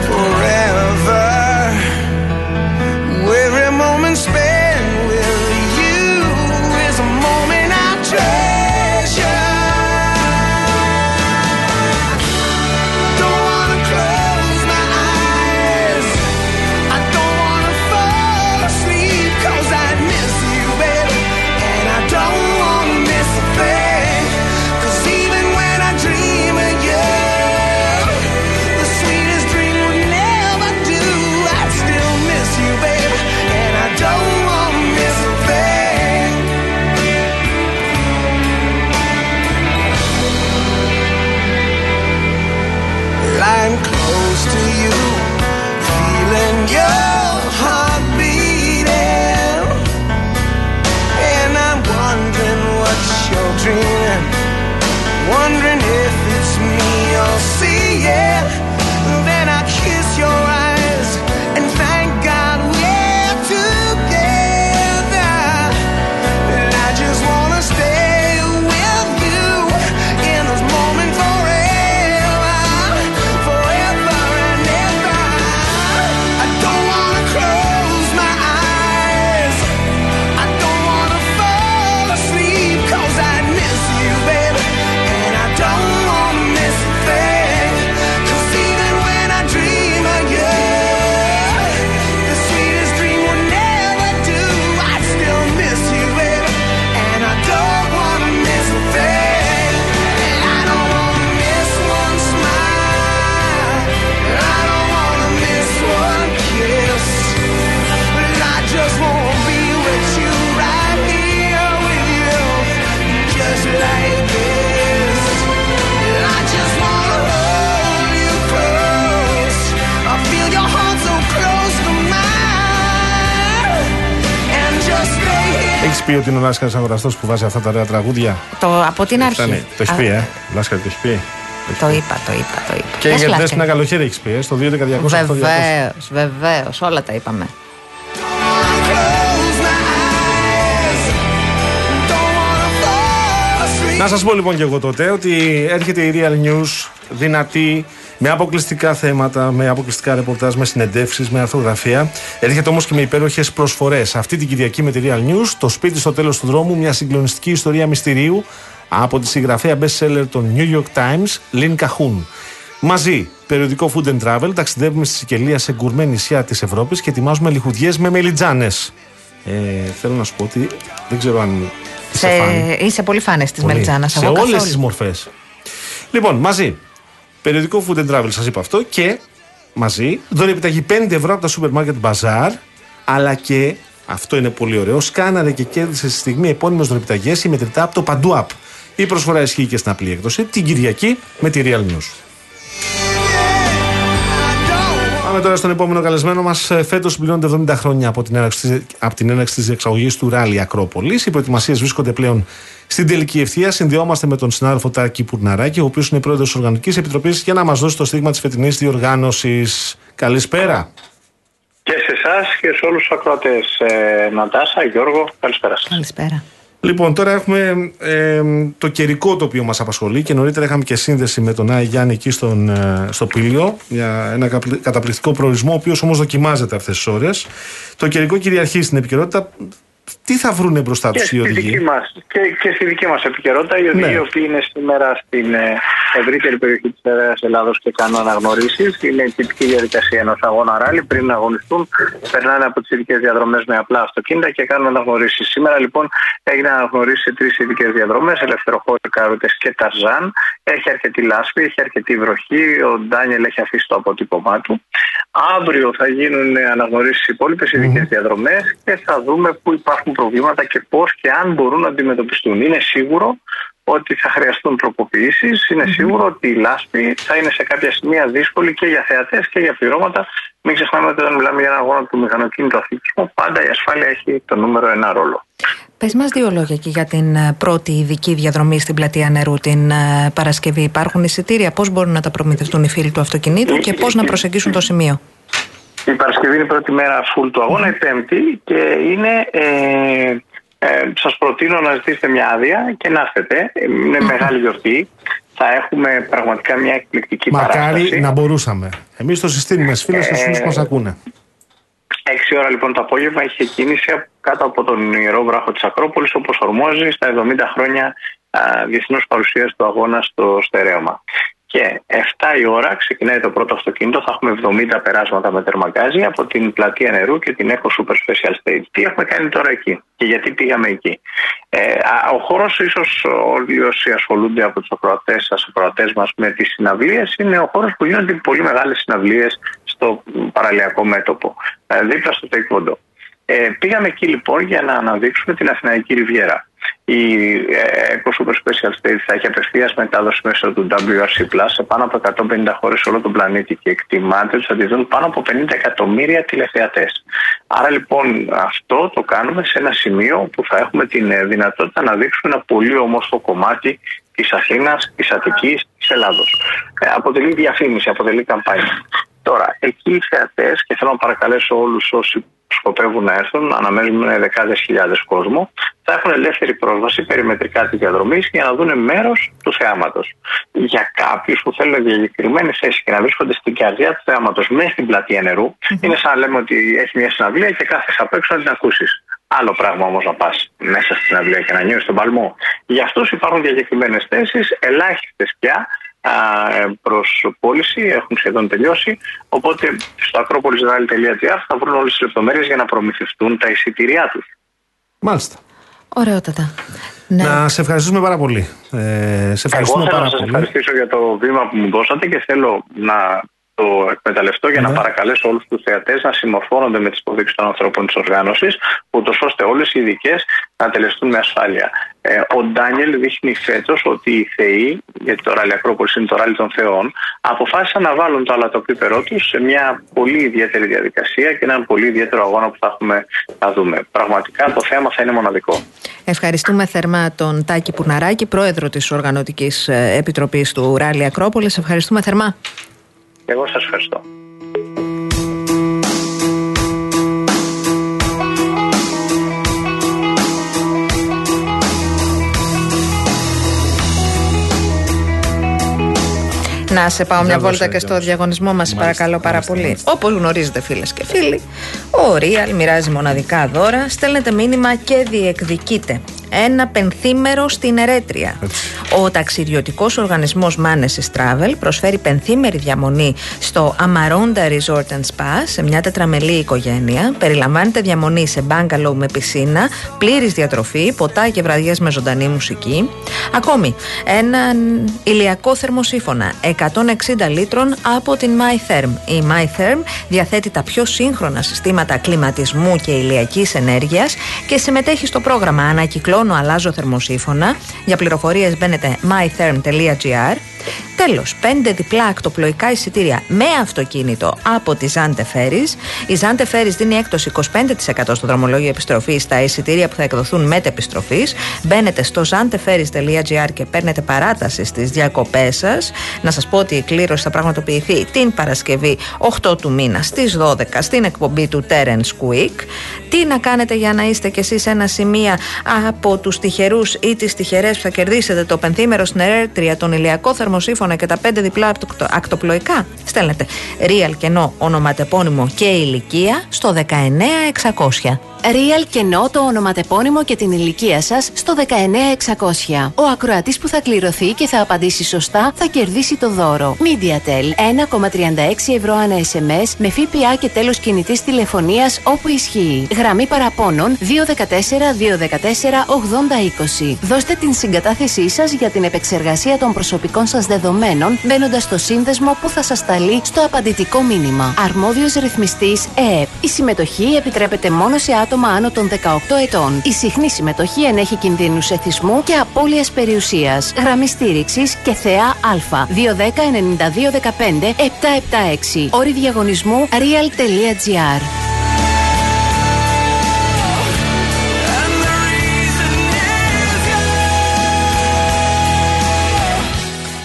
forever. Ότι είναι ο Λάσκαρης αγοραστός που βάζει αυτά τα ωραία τραγούδια. Το, από την αρχή. Φτάνει. Το έχεις πει, ε; Λάσκαρη το έχει πει. Το είπα, το είπα, το είπα. Και Γεια σου, για Λάσκαρη. Δέσποινα καλοκαίρι έχεις πει, ε, στο 2.200. Βεβαίως, βεβαίως, όλα τα είπαμε. Να σας πω λοιπόν και εγώ τότε ότι έρχεται η Real News δυνατή, με αποκλειστικά θέματα, με αποκλειστικά ρεπορτάζ, με συνεντεύξεις, με αρθογραφία. Έρχεται όμως και με υπέροχες προσφορές. Αυτή την Κυριακή με τη Real News, το σπίτι στο τέλος του δρόμου, μια συγκλονιστική ιστορία μυστηρίου από τη συγγραφέα best seller των New York Times, Lynn Cahun. Μαζί, περιοδικό Food and Travel, ταξιδεύουμε στη Σικελία σε γκουρμέ νησιά της Ευρώπης και ετοιμάζουμε λιχουδιές με μελιτζάνες. Ε, θέλω να σου πω ότι δεν ξέρω αν είσαι Σε, φαν. είσαι πολύ φάνε της Πολύ. Μελιτζάνας. Σε όλες τις μορφές. Λοιπόν, μαζί. Περιοδικό Food and Travel, σας είπα αυτό. Και μαζί. Δωρεάν επιταγή 5 ευρώ από τα Supermarket Bazaar. Αλλά και, αυτό είναι πολύ ωραίο, σκάναρε και κέρδισε στη στιγμή επώνυμες δωρεπιταγέ ή μετρητά από το Παντού App. Η προσφορά ισχύει και στην απλή έκδοση την Κυριακή με τη Real News. Πάμε τώρα στον επόμενο καλεσμένο μας. Φέτος συμπληρώνονται 70 χρόνια από την έναρξη, της- από την έναρξη της διεξαγωγής του Ράλι Ακρόπολης. Οι προετοιμασίες βρίσκονται πλέον στην τελική ευθεία. Συνδυόμαστε με τον συνάδελφο Τάκη Πουρναράκη, ο οποίος είναι πρόεδρος της Οργανωτική Επιτροπής, για να μας δώσει το στίγμα της φετινής διοργάνωσης. Καλησπέρα. Και σε εσάς και σε όλους τους ακροατές. Ε, Νατάσα, Γιώργο, καλησπέρα σας. Καλησπέρα. Λοιπόν, τώρα έχουμε ε, το καιρικό το οποίο μας απασχολεί και νωρίτερα είχαμε και σύνδεση με τον Άι Γιάννη εκεί στον, ε, στο Πήλιο για ένα καπλη- καταπληκτικό προορισμό, ο οποίος όμως δοκιμάζεται αυτές τις ώρες. Το καιρικό κυριαρχεί στην επικαιρότητα. Τι θα βρούνε μπροστά Και του οι στη, δική οδηγοί. μας, και, και στη δική μας επικαιρότητα, οι οδηγοί Ναι. οι οποίοι είναι σήμερα στην ε, ευρύτερη περιοχή της Ελλάδος και κάνουν αναγνωρίσεις. Είναι η τυπική διαδικασία ενός αγώνα ράλι. Πριν να αγωνιστούν, περνάνε από τις ειδικές διαδρομές με απλά αυτοκίνητα και κάνουν αναγνωρίσεις. Σήμερα λοιπόν έγιναν αναγνωρίσει σε τρεις ειδικές διαδρομές, ελευθεροχώρη, κάροντε και ταζάν. Έχει αρκετή λάσπη, έχει αρκετή βροχή. Ο Ντάνιελ έχει αφήσει το αποτύπωμά του. Αύριο θα γίνουν αναγνωρίσεις οι υπόλοιπες ειδικές διαδρομές και θα δούμε πού υπάρχουν προβλήματα και πώς και αν μπορούν να αντιμετωπιστούν. Είναι σίγουρο ότι θα χρειαστούν τροποποιήσεις. Είναι σίγουρο ότι η λάσπη θα είναι σε κάποια σημεία δύσκολη και για θεατές και για πληρώματα. Μην ξεχνάμε ότι όταν μιλάμε για ένα αγώνα του μηχανοκίνητου αθλητισμού, πάντα η ασφάλεια έχει το νούμερο ένα ρόλο. Πες μας δύο λόγια και για την ε, πρώτη ειδική διαδρομή στην πλατεία νερού την ε, Παρασκευή. Υπάρχουν εισιτήρια, πώς μπορούν να τα προμηθευτούν οι φίλοι του αυτοκινήτου και πώς να προσεγγίσουν το σημείο; Η Παρασκευή είναι η πρώτη μέρα full του αγώνα, η Πέμπτη και είναι. Ε, ε, Σας προτείνω να ζητήσετε μια άδεια και να έρθετε. Είναι μεγάλη γιορτή. Θα έχουμε πραγματικά μια εκπληκτική παράσταση. Μακάρι να μπορούσαμε. Εμείς το συστήνουμε στις φίλες και στους που μας ακούνε. 6 ώρα λοιπόν το απόγευμα είχε κίνηση από- κάτω από τον ιερό βράχο της Ακρόπολης όπως ορμόζει στα 70 χρόνια διεθνού παρουσίας του αγώνα στο στερέωμα. Και 7 η ώρα ξεκινάει το πρώτο αυτοκίνητο, θα έχουμε 70 περάσματα με τερμαγκάζι από την πλατεία νερού και την Eco Super Special Stage. Τι έχουμε κάνει τώρα εκεί και γιατί πήγαμε εκεί; Ε, α, ο χώρος ίσως όλοι όσοι ασχολούνται από τους ακροατές σας, ακροατές μας με τις συναυλίες είναι ο χώρος που γίνονται πολύ μεγάλες συναυλίες στο μ, παραλιακό μέτωπο, ε, δίπλα στο Taekwondo. Ε, πήγαμε εκεί λοιπόν για να αναδείξουμε την Αθηναϊκή Ριβιέρα. Η ε, Eco Super Special Stage θα έχει απευθεία μετάδοση μέσω του WRC Plus σε πάνω από 150 χώρες σε όλο τον πλανήτη και εκτιμάται ότι θα τη δουν πάνω από 50 εκατομμύρια τηλεθεατές. Άρα λοιπόν αυτό το κάνουμε σε ένα σημείο που θα έχουμε την ε, δυνατότητα να δείξουμε ένα πολύ όμορφο κομμάτι της Αθήνας, της Αττικής, της Ελλάδος. Ε, αποτελεί διαφήμιση, αποτελεί καμπάνια. Τώρα, εκεί οι θεατέ, και θέλω να παρακαλέσω όλους όσοι σκοπεύουν να έρθουν, αναμένουμε δεκάδες χιλιάδες κόσμο, θα έχουν ελεύθερη πρόσβαση περιμετρικά τη διαδρομή για να δουν μέρος του θεάματος. Για κάποιους που θέλουν διακεκριμένη θέση και να βρίσκονται στην καρδιά του θεάματος μέσα στην πλατεία νερού, είναι σαν να λέμε ότι έχει μια συναυλία και κάθεσαι απ' έξω να την ακούσεις. Άλλο πράγμα όμως να πας μέσα στην συναυλία και να νιώσεις τον παλμό. Για αυτούς υπάρχουν διακεκριμένες θέσεις, ελάχιστες πια προ πώληση, έχουν σχεδόν τελειώσει. Οπότε στο ακρόπολισδάλη.gr θα βρουν όλες τις λεπτομέρειες για να προμηθευτούν τα εισιτήριά τους. Μάλιστα. Ωραιότατα. Ναι. Να σε ευχαριστούμε πάρα πολύ. Ε, σε Εγώ ευχαριστούμε θέλω πάρα να σας πολύ. ευχαριστήσω για το βήμα που μου δώσατε και θέλω να το εκμεταλλευτώ για να παρακαλέσω όλους τους θεατές να συμμορφώνονται με τις υποδείξεις των ανθρώπων της οργάνωσης, ούτως ώστε όλες οι ειδικές να τελεστούν με ασφάλεια. Ε, ο Ντάνιελ δείχνει φέτος ότι οι Θεοί, γιατί το ράλι Ακρόπολης είναι το ράλι των Θεών, αποφάσισαν να βάλουν το αλατοπίπερό τους σε μια πολύ ιδιαίτερη διαδικασία και έναν πολύ ιδιαίτερο αγώνα που θα έχουμε να δούμε. Πραγματικά το θέμα θα είναι μοναδικό. Ευχαριστούμε θερμά τον Τάκη Πουναράκη, πρόεδρο της Οργανωτικής Επιτροπής του Ράλι Ακρόπολης. Ευχαριστούμε θερμά. Εγώ σας ευχαριστώ. Να σε πάω Για μια δώσε, βόλτα και για στο δώσε. διαγωνισμό μας, Μάλιστα, παρακαλώ πάρα μάλιστα, πολύ. μάλιστα. Όπως γνωρίζετε, φίλες και φίλοι, ο Real μοιράζει μοναδικά δώρα. Στέλνετε μήνυμα και διεκδικείτε ένα πενθήμερο στην Ερέτρια. Ο ταξιδιωτικός οργανισμός Manesis Travel προσφέρει πενθήμερη διαμονή στο Amaronda Resort and Spa σε μια τετραμελή οικογένεια. Περιλαμβάνεται διαμονή σε μπάγκαλο με πισίνα, πλήρης διατροφή, ποτά και βραδιές με ζωντανή μουσική. Ακόμη, έναν ηλιακό θερμοσύφωνα 160 λίτρων από την MyTherm. Η MyTherm διαθέτει τα πιο σύγχρονα συστήματα κλιματισμού και ηλιακής ενέργειας και συμμετέχει στο πρόγραμμα Ανακυκλώνω αλλάζω θερμοσύφωνα. Για πληροφορίες μπαίνετε mytherm.gr Τέλος, 5 διπλά ακτοπλοϊκά εισιτήρια με αυτοκίνητο από τη Zante Ferries. Η Zante Ferries δίνει έκπτωση 25% στο δρομολόγιο επιστροφής στα εισιτήρια που θα εκδοθούν μετεπιστροφή. Μπαίνετε στο zanteferries.gr και παίρνετε παράταση στις διακοπές σας. Να σας πω ότι η κλήρωση θα πραγματοποιηθεί την Παρασκευή 8 του μήνα στις 12 στην εκπομπή του Terence Quick. Τι να κάνετε για να είστε κι εσείς ένα σημείο από τους τυχερούς ή τις τυχερές που θα κερδίσετε το πενθήμερο στην Ερέτρια, τον ηλιακό θερμοσύφωνα και τα 5 διπλά ακτο- ακτοπλοϊκά; Στέλνετε real κενό ονοματεπώνυμο και ηλικία στο 19600. Real κενό το ονοματεπώνυμο και την ηλικία σας στο 19600. Ο ακροατής που θα κληρωθεί και θα απαντήσει σωστά θα κερδίσει το δώρο. MediaTel 1,36 ευρώ ανά SMS με ΦΠΑ και τέλος κινητής τηλεφωνίας όπου ισχύει. Γραμμή παραπώνων 214-214-8020. Δώστε την συγκατάθεσή σας για την επεξεργασία των προσωπικών σας δεδομένων μπαίνοντας στο σύνδεσμο που θα σας σταλεί στο απαντητικό μήνυμα. Αρμόδιος ρυθμιστής ΕΕΠ. Η συμμετοχή επιτρέπεται μόνο σε άτομα άνω των 18 ετών. Η συχνή συμμετοχή ενέχει κινδύνους εθισμού και απώλειας περιουσίας. Γραμμή στήριξης και θεά Α. 210-9215-776. Όρη διαγωνισμού real.gr.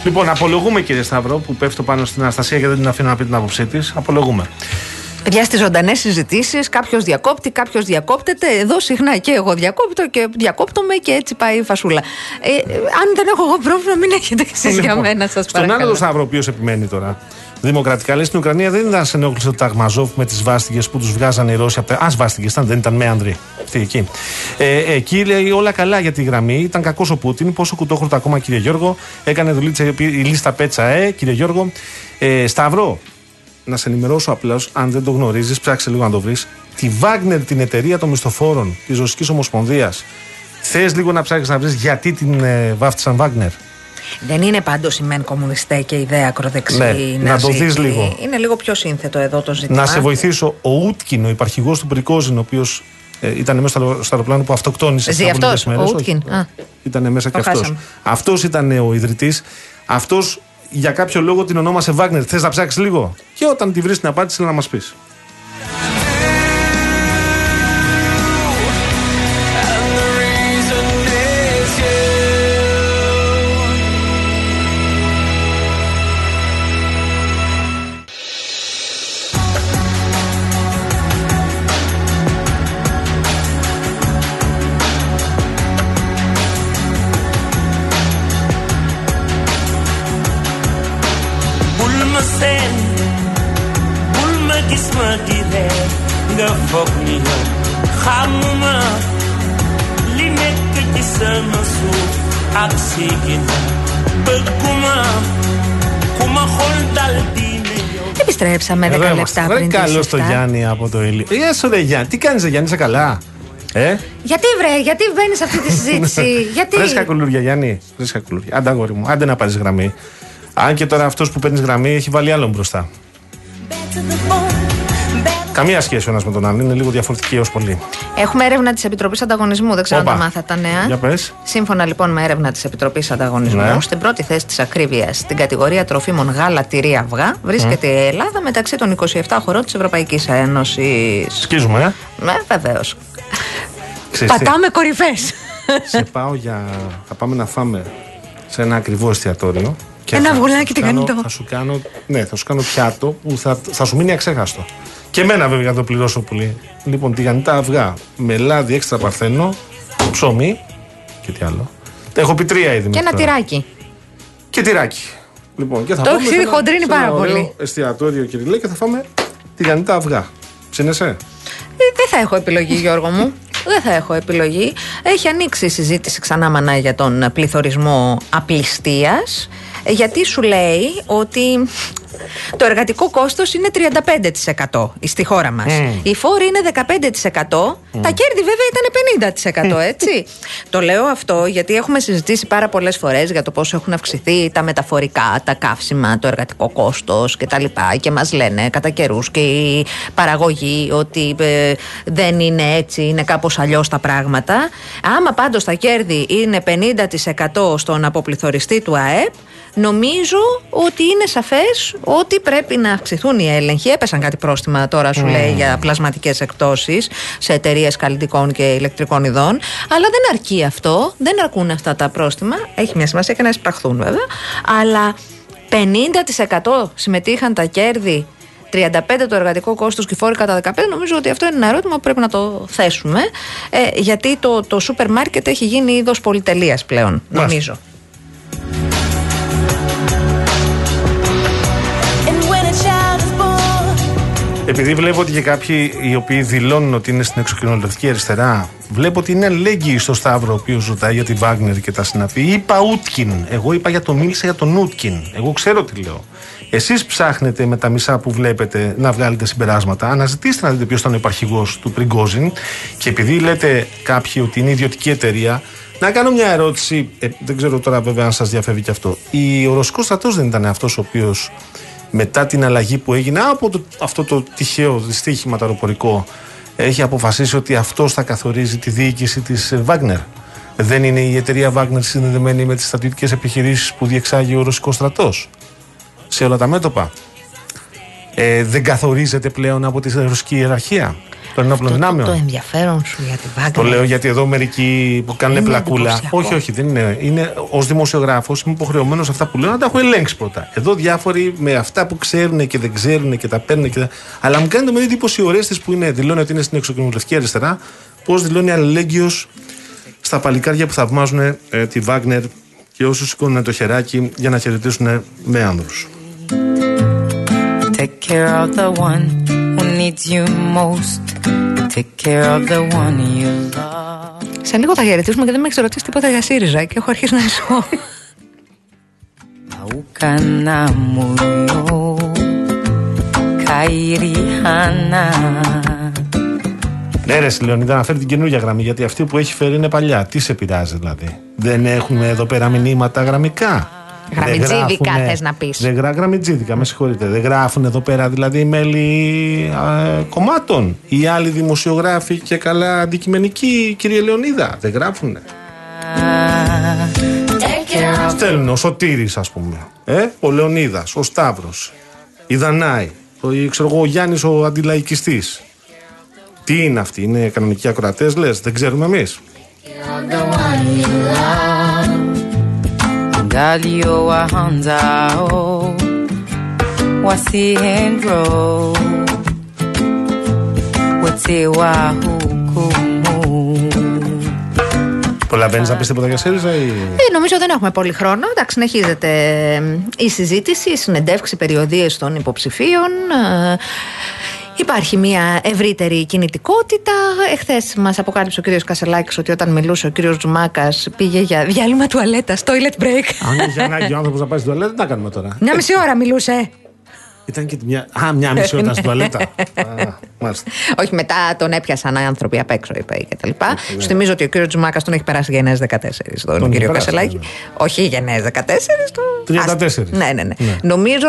Λοιπόν, απολογούμε κύριε Σταυρό που πέφτω πάνω στην Αναστασία και δεν την αφήνω να πει την άποψή της. Απολογούμε. Παιδιά στις ζωντανές συζητήσεις, κάποιος διακόπτει, κάποιος διακόπτεται. Εδώ συχνά και εγώ διακόπτω και διακόπτομαι και έτσι πάει η φασούλα. Ε, ε, αν δεν έχω εγώ πρόβλημα, μην έχετε κι εσείς για Λοιπόν, μένα, σας Στον άλλο παρακαλώ. το Σταύρο, ο οποίος επιμένει τώρα. Δημοκρατικά λέει στην Ουκρανία δεν ήταν σε ενόχληση το Ταγμαζόφ με τις βάστιγες που τους βγάζανε οι Ρώσοι από τα. Α, βάστιγες ήταν, δεν ήταν με άνδροι. Αυτή εκεί. Ε, εκεί λέει όλα καλά για τη γραμμή. Ήταν κακός ο Πούτιν. Πόσο κουτόχρωτα ακόμα, κύριε Γιώργο. Έκανε δουλίτσα η λίστα πέτσα, ε, κύριε Γιώργο. Ε, Σταυρό, να σε ενημερώσω απλώς, αν δεν το γνωρίζεις, ψάξε λίγο να το βρεις. Τη Wagner, την εταιρεία των μισθοφόρων της Ρωσικής Ομοσπονδίας. Θες λίγο να ψάξεις να βρεις γιατί την ε, βάφτισαν Wagner; Δεν είναι πάντως η μεν κομμουνιστέ και η ιδέα ακροδεξή. Ναι, να το ναζί. δεις λίγο. Είναι λίγο πιο σύνθετο εδώ το ζήτημα. Να σε βοηθήσω. Ο Ούτκιν, ο υπαρχηγός του Πρικόζιν, ο οποίος ε, ήταν μέσα στο, στο αεροπλάνο που αυτοκτόνησε. Ζει στις αυτός, αβολικές μέρες. ο Ούτκιν. Όχι. Α. Ήταν μέσα Το και αυτός. χάσαμε. Αυτός ήταν ο ιδρυτής. Αυτός για κάποιο λόγο την ονόμασε Βάγνερ. Θες να ψάξεις λίγο; Και όταν τη βρεις την απάντηση, να μας πεις. Επιστρέψαμε 10 Εδώ λεπτά είμαστε. Ρε πριν τις καλός το 7. Γιάννη από το Ηλί. Γεια σου, ρε Γιάννη. Τι κάνεις, Γιάννη, είσαι καλά; Ε, Γιατί βρε, γιατί μπαίνεις σε αυτή τη συζήτηση, γιατί; Φρέσκα κουλούρια, Γιάννη. Φρέσκα κουλούρια. Άντε, αγόρι μου, άντε να πάρεις γραμμή. Αν και τώρα αυτός που παίρνεις γραμμή έχει βάλει άλλον μπροστά. Καμία σχέση ο ένας με τον άλλον. Είναι λίγο διαφορετική έω πολύ. Έχουμε έρευνα της Επιτροπής Ανταγωνισμού. Δεν ξέρω Όπα. αν τα μάθατε τα νέα. Για πες. Σύμφωνα λοιπόν με έρευνα της Επιτροπής Ανταγωνισμού, Ναι. στην πρώτη θέση της ακρίβειας στην κατηγορία τροφίμων γάλα, τυρί, αυγά, βρίσκεται η Ελλάδα μεταξύ των 27 χωρών της Ευρωπαϊκής Ένωσης. Σκίζουμε, ε. Ναι, βεβαίως. Ξέρεις τι, Πατάμε κορυφές. Σε πάω για. Θα πάμε να φάμε σε ένα ακριβό εστιατόριο. και Ένα θα- αυγουλάκι θα σου κάνω- τηγανιτό. Θα σου κάνω, ναι, θα σου κάνω πιάτο που θα, θα σου μείνει αξέχαστο. Και εμένα βέβαια θα το πληρώσω πολύ. Λοιπόν, τηγανιτά αυγά με λάδι έξτρα παρθένο, ψωμί και τι άλλο. Τα έχω πει τρία είδη. Και μέχρι ένα τώρα. τυράκι. Και τυράκι. Λοιπόν, και θα Το πάμε έχεις σε ήδη ένα- χοντρίνει σε ένα πάρα ωραίο πολύ. Εστιατόριο, κύριε και θα φάμε τηγανιτά αυγά. Ψήνεσαι; Ε, δεν θα έχω επιλογή, Γιώργο μου. Δεν θα έχω επιλογή. Έχει ανοίξει η συζήτηση ξανά μανά για τον πληθωρισμό απληστίας ε, γιατί σου λέει ότι το εργατικό κόστος είναι 35% στη χώρα μας. Mm. Η φόρη είναι 15%. Τα κέρδη βέβαια ήταν 50% έτσι. το λέω αυτό γιατί έχουμε συζητήσει πάρα πολλές φορές για το πόσο έχουν αυξηθεί τα μεταφορικά, τα καύσιμα, το εργατικό κόστος και τα λοιπά και μας λένε κατά καιρούς και η παραγωγή ότι ε, δεν είναι έτσι, είναι κάπως αλλιώς τα πράγματα. Άμα πάντως τα κέρδη είναι 50% στον αποπληθωριστή του ΑΕΠ Νομίζω ότι είναι σαφές ότι πρέπει να αυξηθούν οι έλεγχοι. Έπεσαν κάτι πρόστιμα τώρα, σου Mm. λέει, για πλασματικές εκτόσεις σε εταιρείες καλλιτικών και ηλεκτρικών ειδών. Αλλά δεν αρκεί αυτό. Δεν αρκούν αυτά τα πρόστιμα. Έχει μια σημασία και να εισπραχθούν βέβαια. Αλλά 50% συμμετείχαν τα κέρδη 35 το εργατικό κόστος και οι φόροι κατά 15 νομίζω ότι αυτό είναι ένα ερώτημα που πρέπει να το θέσουμε ε, γιατί το, το σούπερ μάρκετ έχει γίνει είδος πολυτελείας πλέον νομίζω Επειδή βλέπω ότι και κάποιοι οι οποίοι δηλώνουν ότι είναι στην εξοκοινωνιστική αριστερά, βλέπω ότι είναι αλληλέγγυοι στο Σταύρο ο οποίος ρωτάει για τη Βάγνερ και τα συναφή. Είπα Ούτκιν. Εγώ είπα για το μίλησα για τον Ούτκιν. Εγώ ξέρω τι λέω. Εσείς ψάχνετε με τα μισά που βλέπετε να βγάλετε συμπεράσματα. Αναζητήστε να δείτε ποιος ήταν ο υπαρχηγός του Πριγκόζιν. Και επειδή λέτε κάποιοι ότι είναι ιδιωτική εταιρεία, να κάνω μια ερώτηση. Ε, δεν ξέρω τώρα βέβαια αν σας διαφεύγει και αυτό. Ο Ρωσικό στρατός δεν ήταν αυτός ο οποίος μετά την αλλαγή που έγινε από το, αυτό το τυχαίο δυστύχημα το αεροπορικό έχει αποφασίσει ότι αυτός θα καθορίζει τη διοίκηση της Βάγνερ. Δεν είναι η εταιρεία Βάγνερ συνδεδεμένη με τις στρατιωτικές επιχειρήσεις που διεξάγει ο ρωσικός στρατός σε όλα τα μέτωπα. Ε, δεν καθορίζεται πλέον από τη ρωσική ιεραρχία των ενόπλων το, δυνάμεων. το ενδιαφέρον σου για τη Βάγκνερ Το λέω γιατί εδώ μερικοί που κάνουν Είναι πλακούλα. εντυπωσιακό. Όχι, όχι, δεν είναι. είναι Ω δημοσιογράφος είμαι υποχρεωμένος αυτά που λέω να τα έχω ελέγξει πρώτα. Εδώ διάφοροι με αυτά που ξέρουν και δεν ξέρουν και τα παίρνουν. Και τα... Αλλά μου κάνετε με εντύπωση οι ωραίες που είναι, δηλώνει ότι είναι στην εξοκοινοβουλευτική αριστερά, πώς δηλώνει αλληλέγγυος στα παλικάρια που θαυμάζουν ε, τη Βάγνερ και όσους σηκώνουν το χεράκι για να χαιρετήσουν με άνδρους. Take care of the one who needs you most. Take care of the one you love. Σε λίγο θα χαιρετήσουμε και δεν με έχει ρωτήσει τίποτα για ΣΥΡΙΖΑ και έχω αρχίσει να ανησυχώ. Aukana muyo kairi hana. Ναι, ρε Λεωνίδα, να φέρει την καινούργια γραμμή, γιατί αυτή που έχει φέρει είναι παλιά. Τι σε πειράζει δηλαδή; Δεν έχουμε εδώ πέρα μηνύματα γραμμικά. Δεν Γραμμιτζίδικα γράφουνε- θες να πεις. Δεν γρά... Γραμμιτζίδικα, με συγχωρείτε. Δεν γράφουν εδώ πέρα δηλαδή μέλη α, κομμάτων ή άλλοι δημοσιογράφοι και καλά αντικειμενικοί, κύριε Λεωνίδα. Δεν γράφουν. Στέλνουν ο Σωτήρης ας πούμε. Ε, ο Λεωνίδας, ο Σταύρος, η Δανάη, ο, ξέρω εγώ, ο Γιάννης ο αντιλαϊκιστής. Τι είναι αυτοί, είναι κανονικοί ακροατές λες, δεν ξέρουμε εμείς. Wote wa hukumu. Προλαβαίνεις να πεις τίποτα για ΣΥΡΙΖΑ ή... Ε, νομίζω δεν έχουμε πολύ χρόνο. Εντάξει, συνεχίζεται ε, η συζήτηση, η συνεντεύξη περιοδίες των υποψηφίων. Ε, Υπάρχει μια ευρύτερη κινητικότητα. Εχθές μας αποκάλυψε ο κύριος Κασελάκης ότι όταν μιλούσε ο κύριος Τζουμάκας πήγε για διάλειμμα τουαλέτας, toilet break. Αν είχε ανάγκη ο άνθρωπος να πάει στην τουαλέτα, τι να κάνουμε τώρα; Μια μισή ώρα μιλούσε. Ήταν και μια. Α, μια μισή ώρα στην τουαλέτα. Α, μάλιστα. Όχι, μετά τον έπιασαν άνθρωποι απ' έξω, είπε και τα λοιπά. Σου θυμίζω ότι ο κύριος Τζουμάκας τον έχει περάσει γενναίες 14 τον, Τον κύριο έχει περάσει, Κασελάκη. Όχι γενναίες 14, το. 34. Ναι, ναι, ναι, Ναι. Νομίζω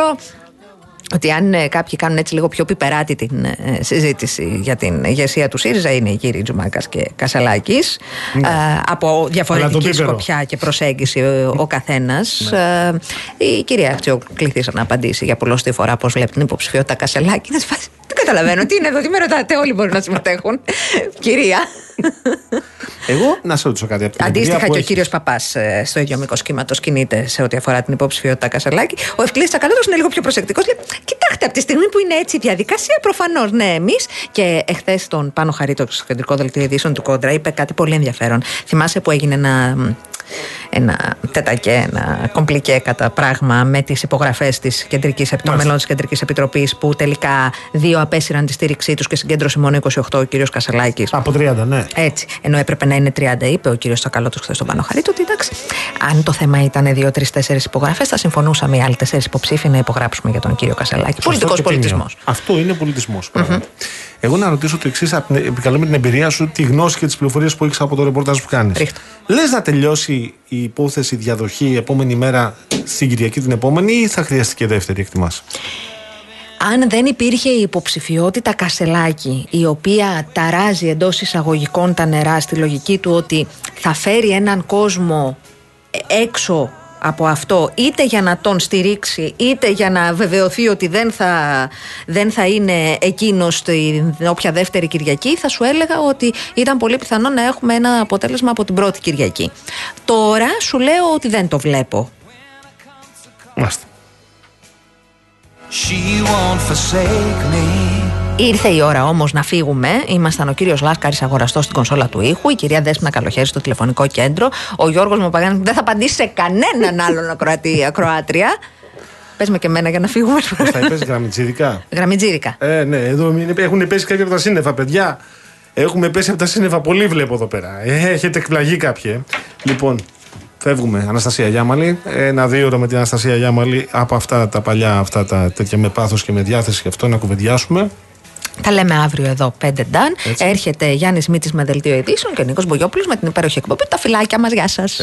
ότι αν ε, κάποιοι κάνουν έτσι λίγο πιο πιπεράτη την ε, συζήτηση για την ηγεσία του ΣΥΡΙΖΑ είναι οι κύριοι Τζουμάκας και Κασαλάκης. Ναι. από Αλλά το διαφορετική πίπερο. σκοπιά και προσέγγιση ο, ο καθένας. η κυρία Αχτσιό κληθήσα να απαντήσει για πολλωστή φορά πώς βλέπει την υποψηφιότητα Κασελάκη. Να σπάσει. Δεν καταλαβαίνω τι είναι εδώ, τι με ρωτάτε, όλοι μπορούν να συμμετέχουν. κυρία. Εγώ να σε ρωτήσω κάτι. από την Αντίστοιχα εμπειρία που και ο έχεις. κύριος Παπάς στο ίδιο μήκος κύματος κινείται σε ό,τι αφορά την υποψηφιότητα Κασελάκη. Ο Ευκλή Τσακαλώτο είναι λίγο πιο προσεκτικός. Λέει: Κοιτάξτε, από τη στιγμή που είναι έτσι η διαδικασία, προφανώς ναι, εμείς. Και εχθές τον Πάνο Χαρίτο, στο κεντρικό δελτίο ειδήσεων του Κόντρα, είπε κάτι πολύ ενδιαφέρον. Θυμάσαι που έγινε ένα. Ένα τετακέ, ένα κομπλικέ κατά πράγμα με τις υπογραφές των μελών της Κεντρικής Επιτροπής που τελικά δύο απέσυραν τη στήριξή τους και συγκέντρωσε μόνο 28 ο κύριος Κασελάκης. Από 30, ναι. Έτσι. Ενώ έπρεπε να είναι 30, είπε ο κύριος Τσακαλώτος χθες στον Πάνο Χαρίτο, ότι εντάξει, αν το θέμα ήταν 2-3-4 υπογραφές, θα συμφωνούσαμε οι άλλοι 4 υποψήφοι να υπογράψουμε για τον κύριο Κασελάκη. Σωστό Πολιτικός και τίμιο. πολιτισμός. Αυτό είναι πολιτισμός, πράγματι. Εγώ να ρωτήσω το εξής, επικαλώ με την εμπειρία σου, τη γνώση και τις πληροφορίες που έχεις από το ρεπορτάζ που κάνεις. Λες να τελειώσει η υπόθεση διαδοχή η επόμενη μέρα στην Κυριακή την επόμενη ή θα χρειαστεί και δεύτερη, εκτιμάς; Αν δεν υπήρχε η υποψηφιότητα Κασελάκη, η οποία ταράζει εντός εισαγωγικών τα νερά στη λογική του ότι θα φέρει έναν κόσμο έξω από αυτό είτε για να τον στηρίξει είτε για να βεβαιωθεί ότι δεν θα, δεν θα είναι εκείνος στην όποια δεύτερη Κυριακή θα σου έλεγα ότι ήταν πολύ πιθανό να έχουμε ένα αποτέλεσμα από την πρώτη Κυριακή τώρα σου λέω ότι δεν το βλέπω Μάστε. She won't forsake me. Ήρθε η ώρα όμως να φύγουμε. Ήμασταν ο κύριος Λάσκαρης, αγοραστός στην κονσόλα του ήχου, η κυρία Δέσπινα Καλοχέρη στο τηλεφωνικό κέντρο, ο Γιώργος Μοπαγάνη που δεν θα απαντήσει σε κανέναν άλλον ακροατή, ακροάτρια. Πες με και εμένα για να φύγουμε. Πώς θα είπε, γραμμιτζίδικα. Γραμμιτζίρικα. Ε, ναι, εδώ είναι- έχουν πέσει κάποια από τα σύννεφα, παιδιά. Έχουμε πέσει από τα σύννεφα, πολύ βλέπω εδώ πέρα. Ε, έχετε εκπλαγεί κάποιοι. ε. Λοιπόν, φεύγουμε. Αναστασία Γιάμαλη. Ένα δύο ώρα με την Αναστασία Γιάμαλη από αυτά τα παλιά, αυτά τα τέτοια με πάθος και με διάθεση γι' αυτό να κουβεντιάσουμε. Τα λέμε αύριο εδώ, 5 Νταν. Έτσι. Έρχεται Γιάννης Μήτης με δελτίο ειδήσεων και ο Νίκος Μπογιόπουλος με την υπέροχη εκπομπή. Τα φυλάκια μας, γεια σας.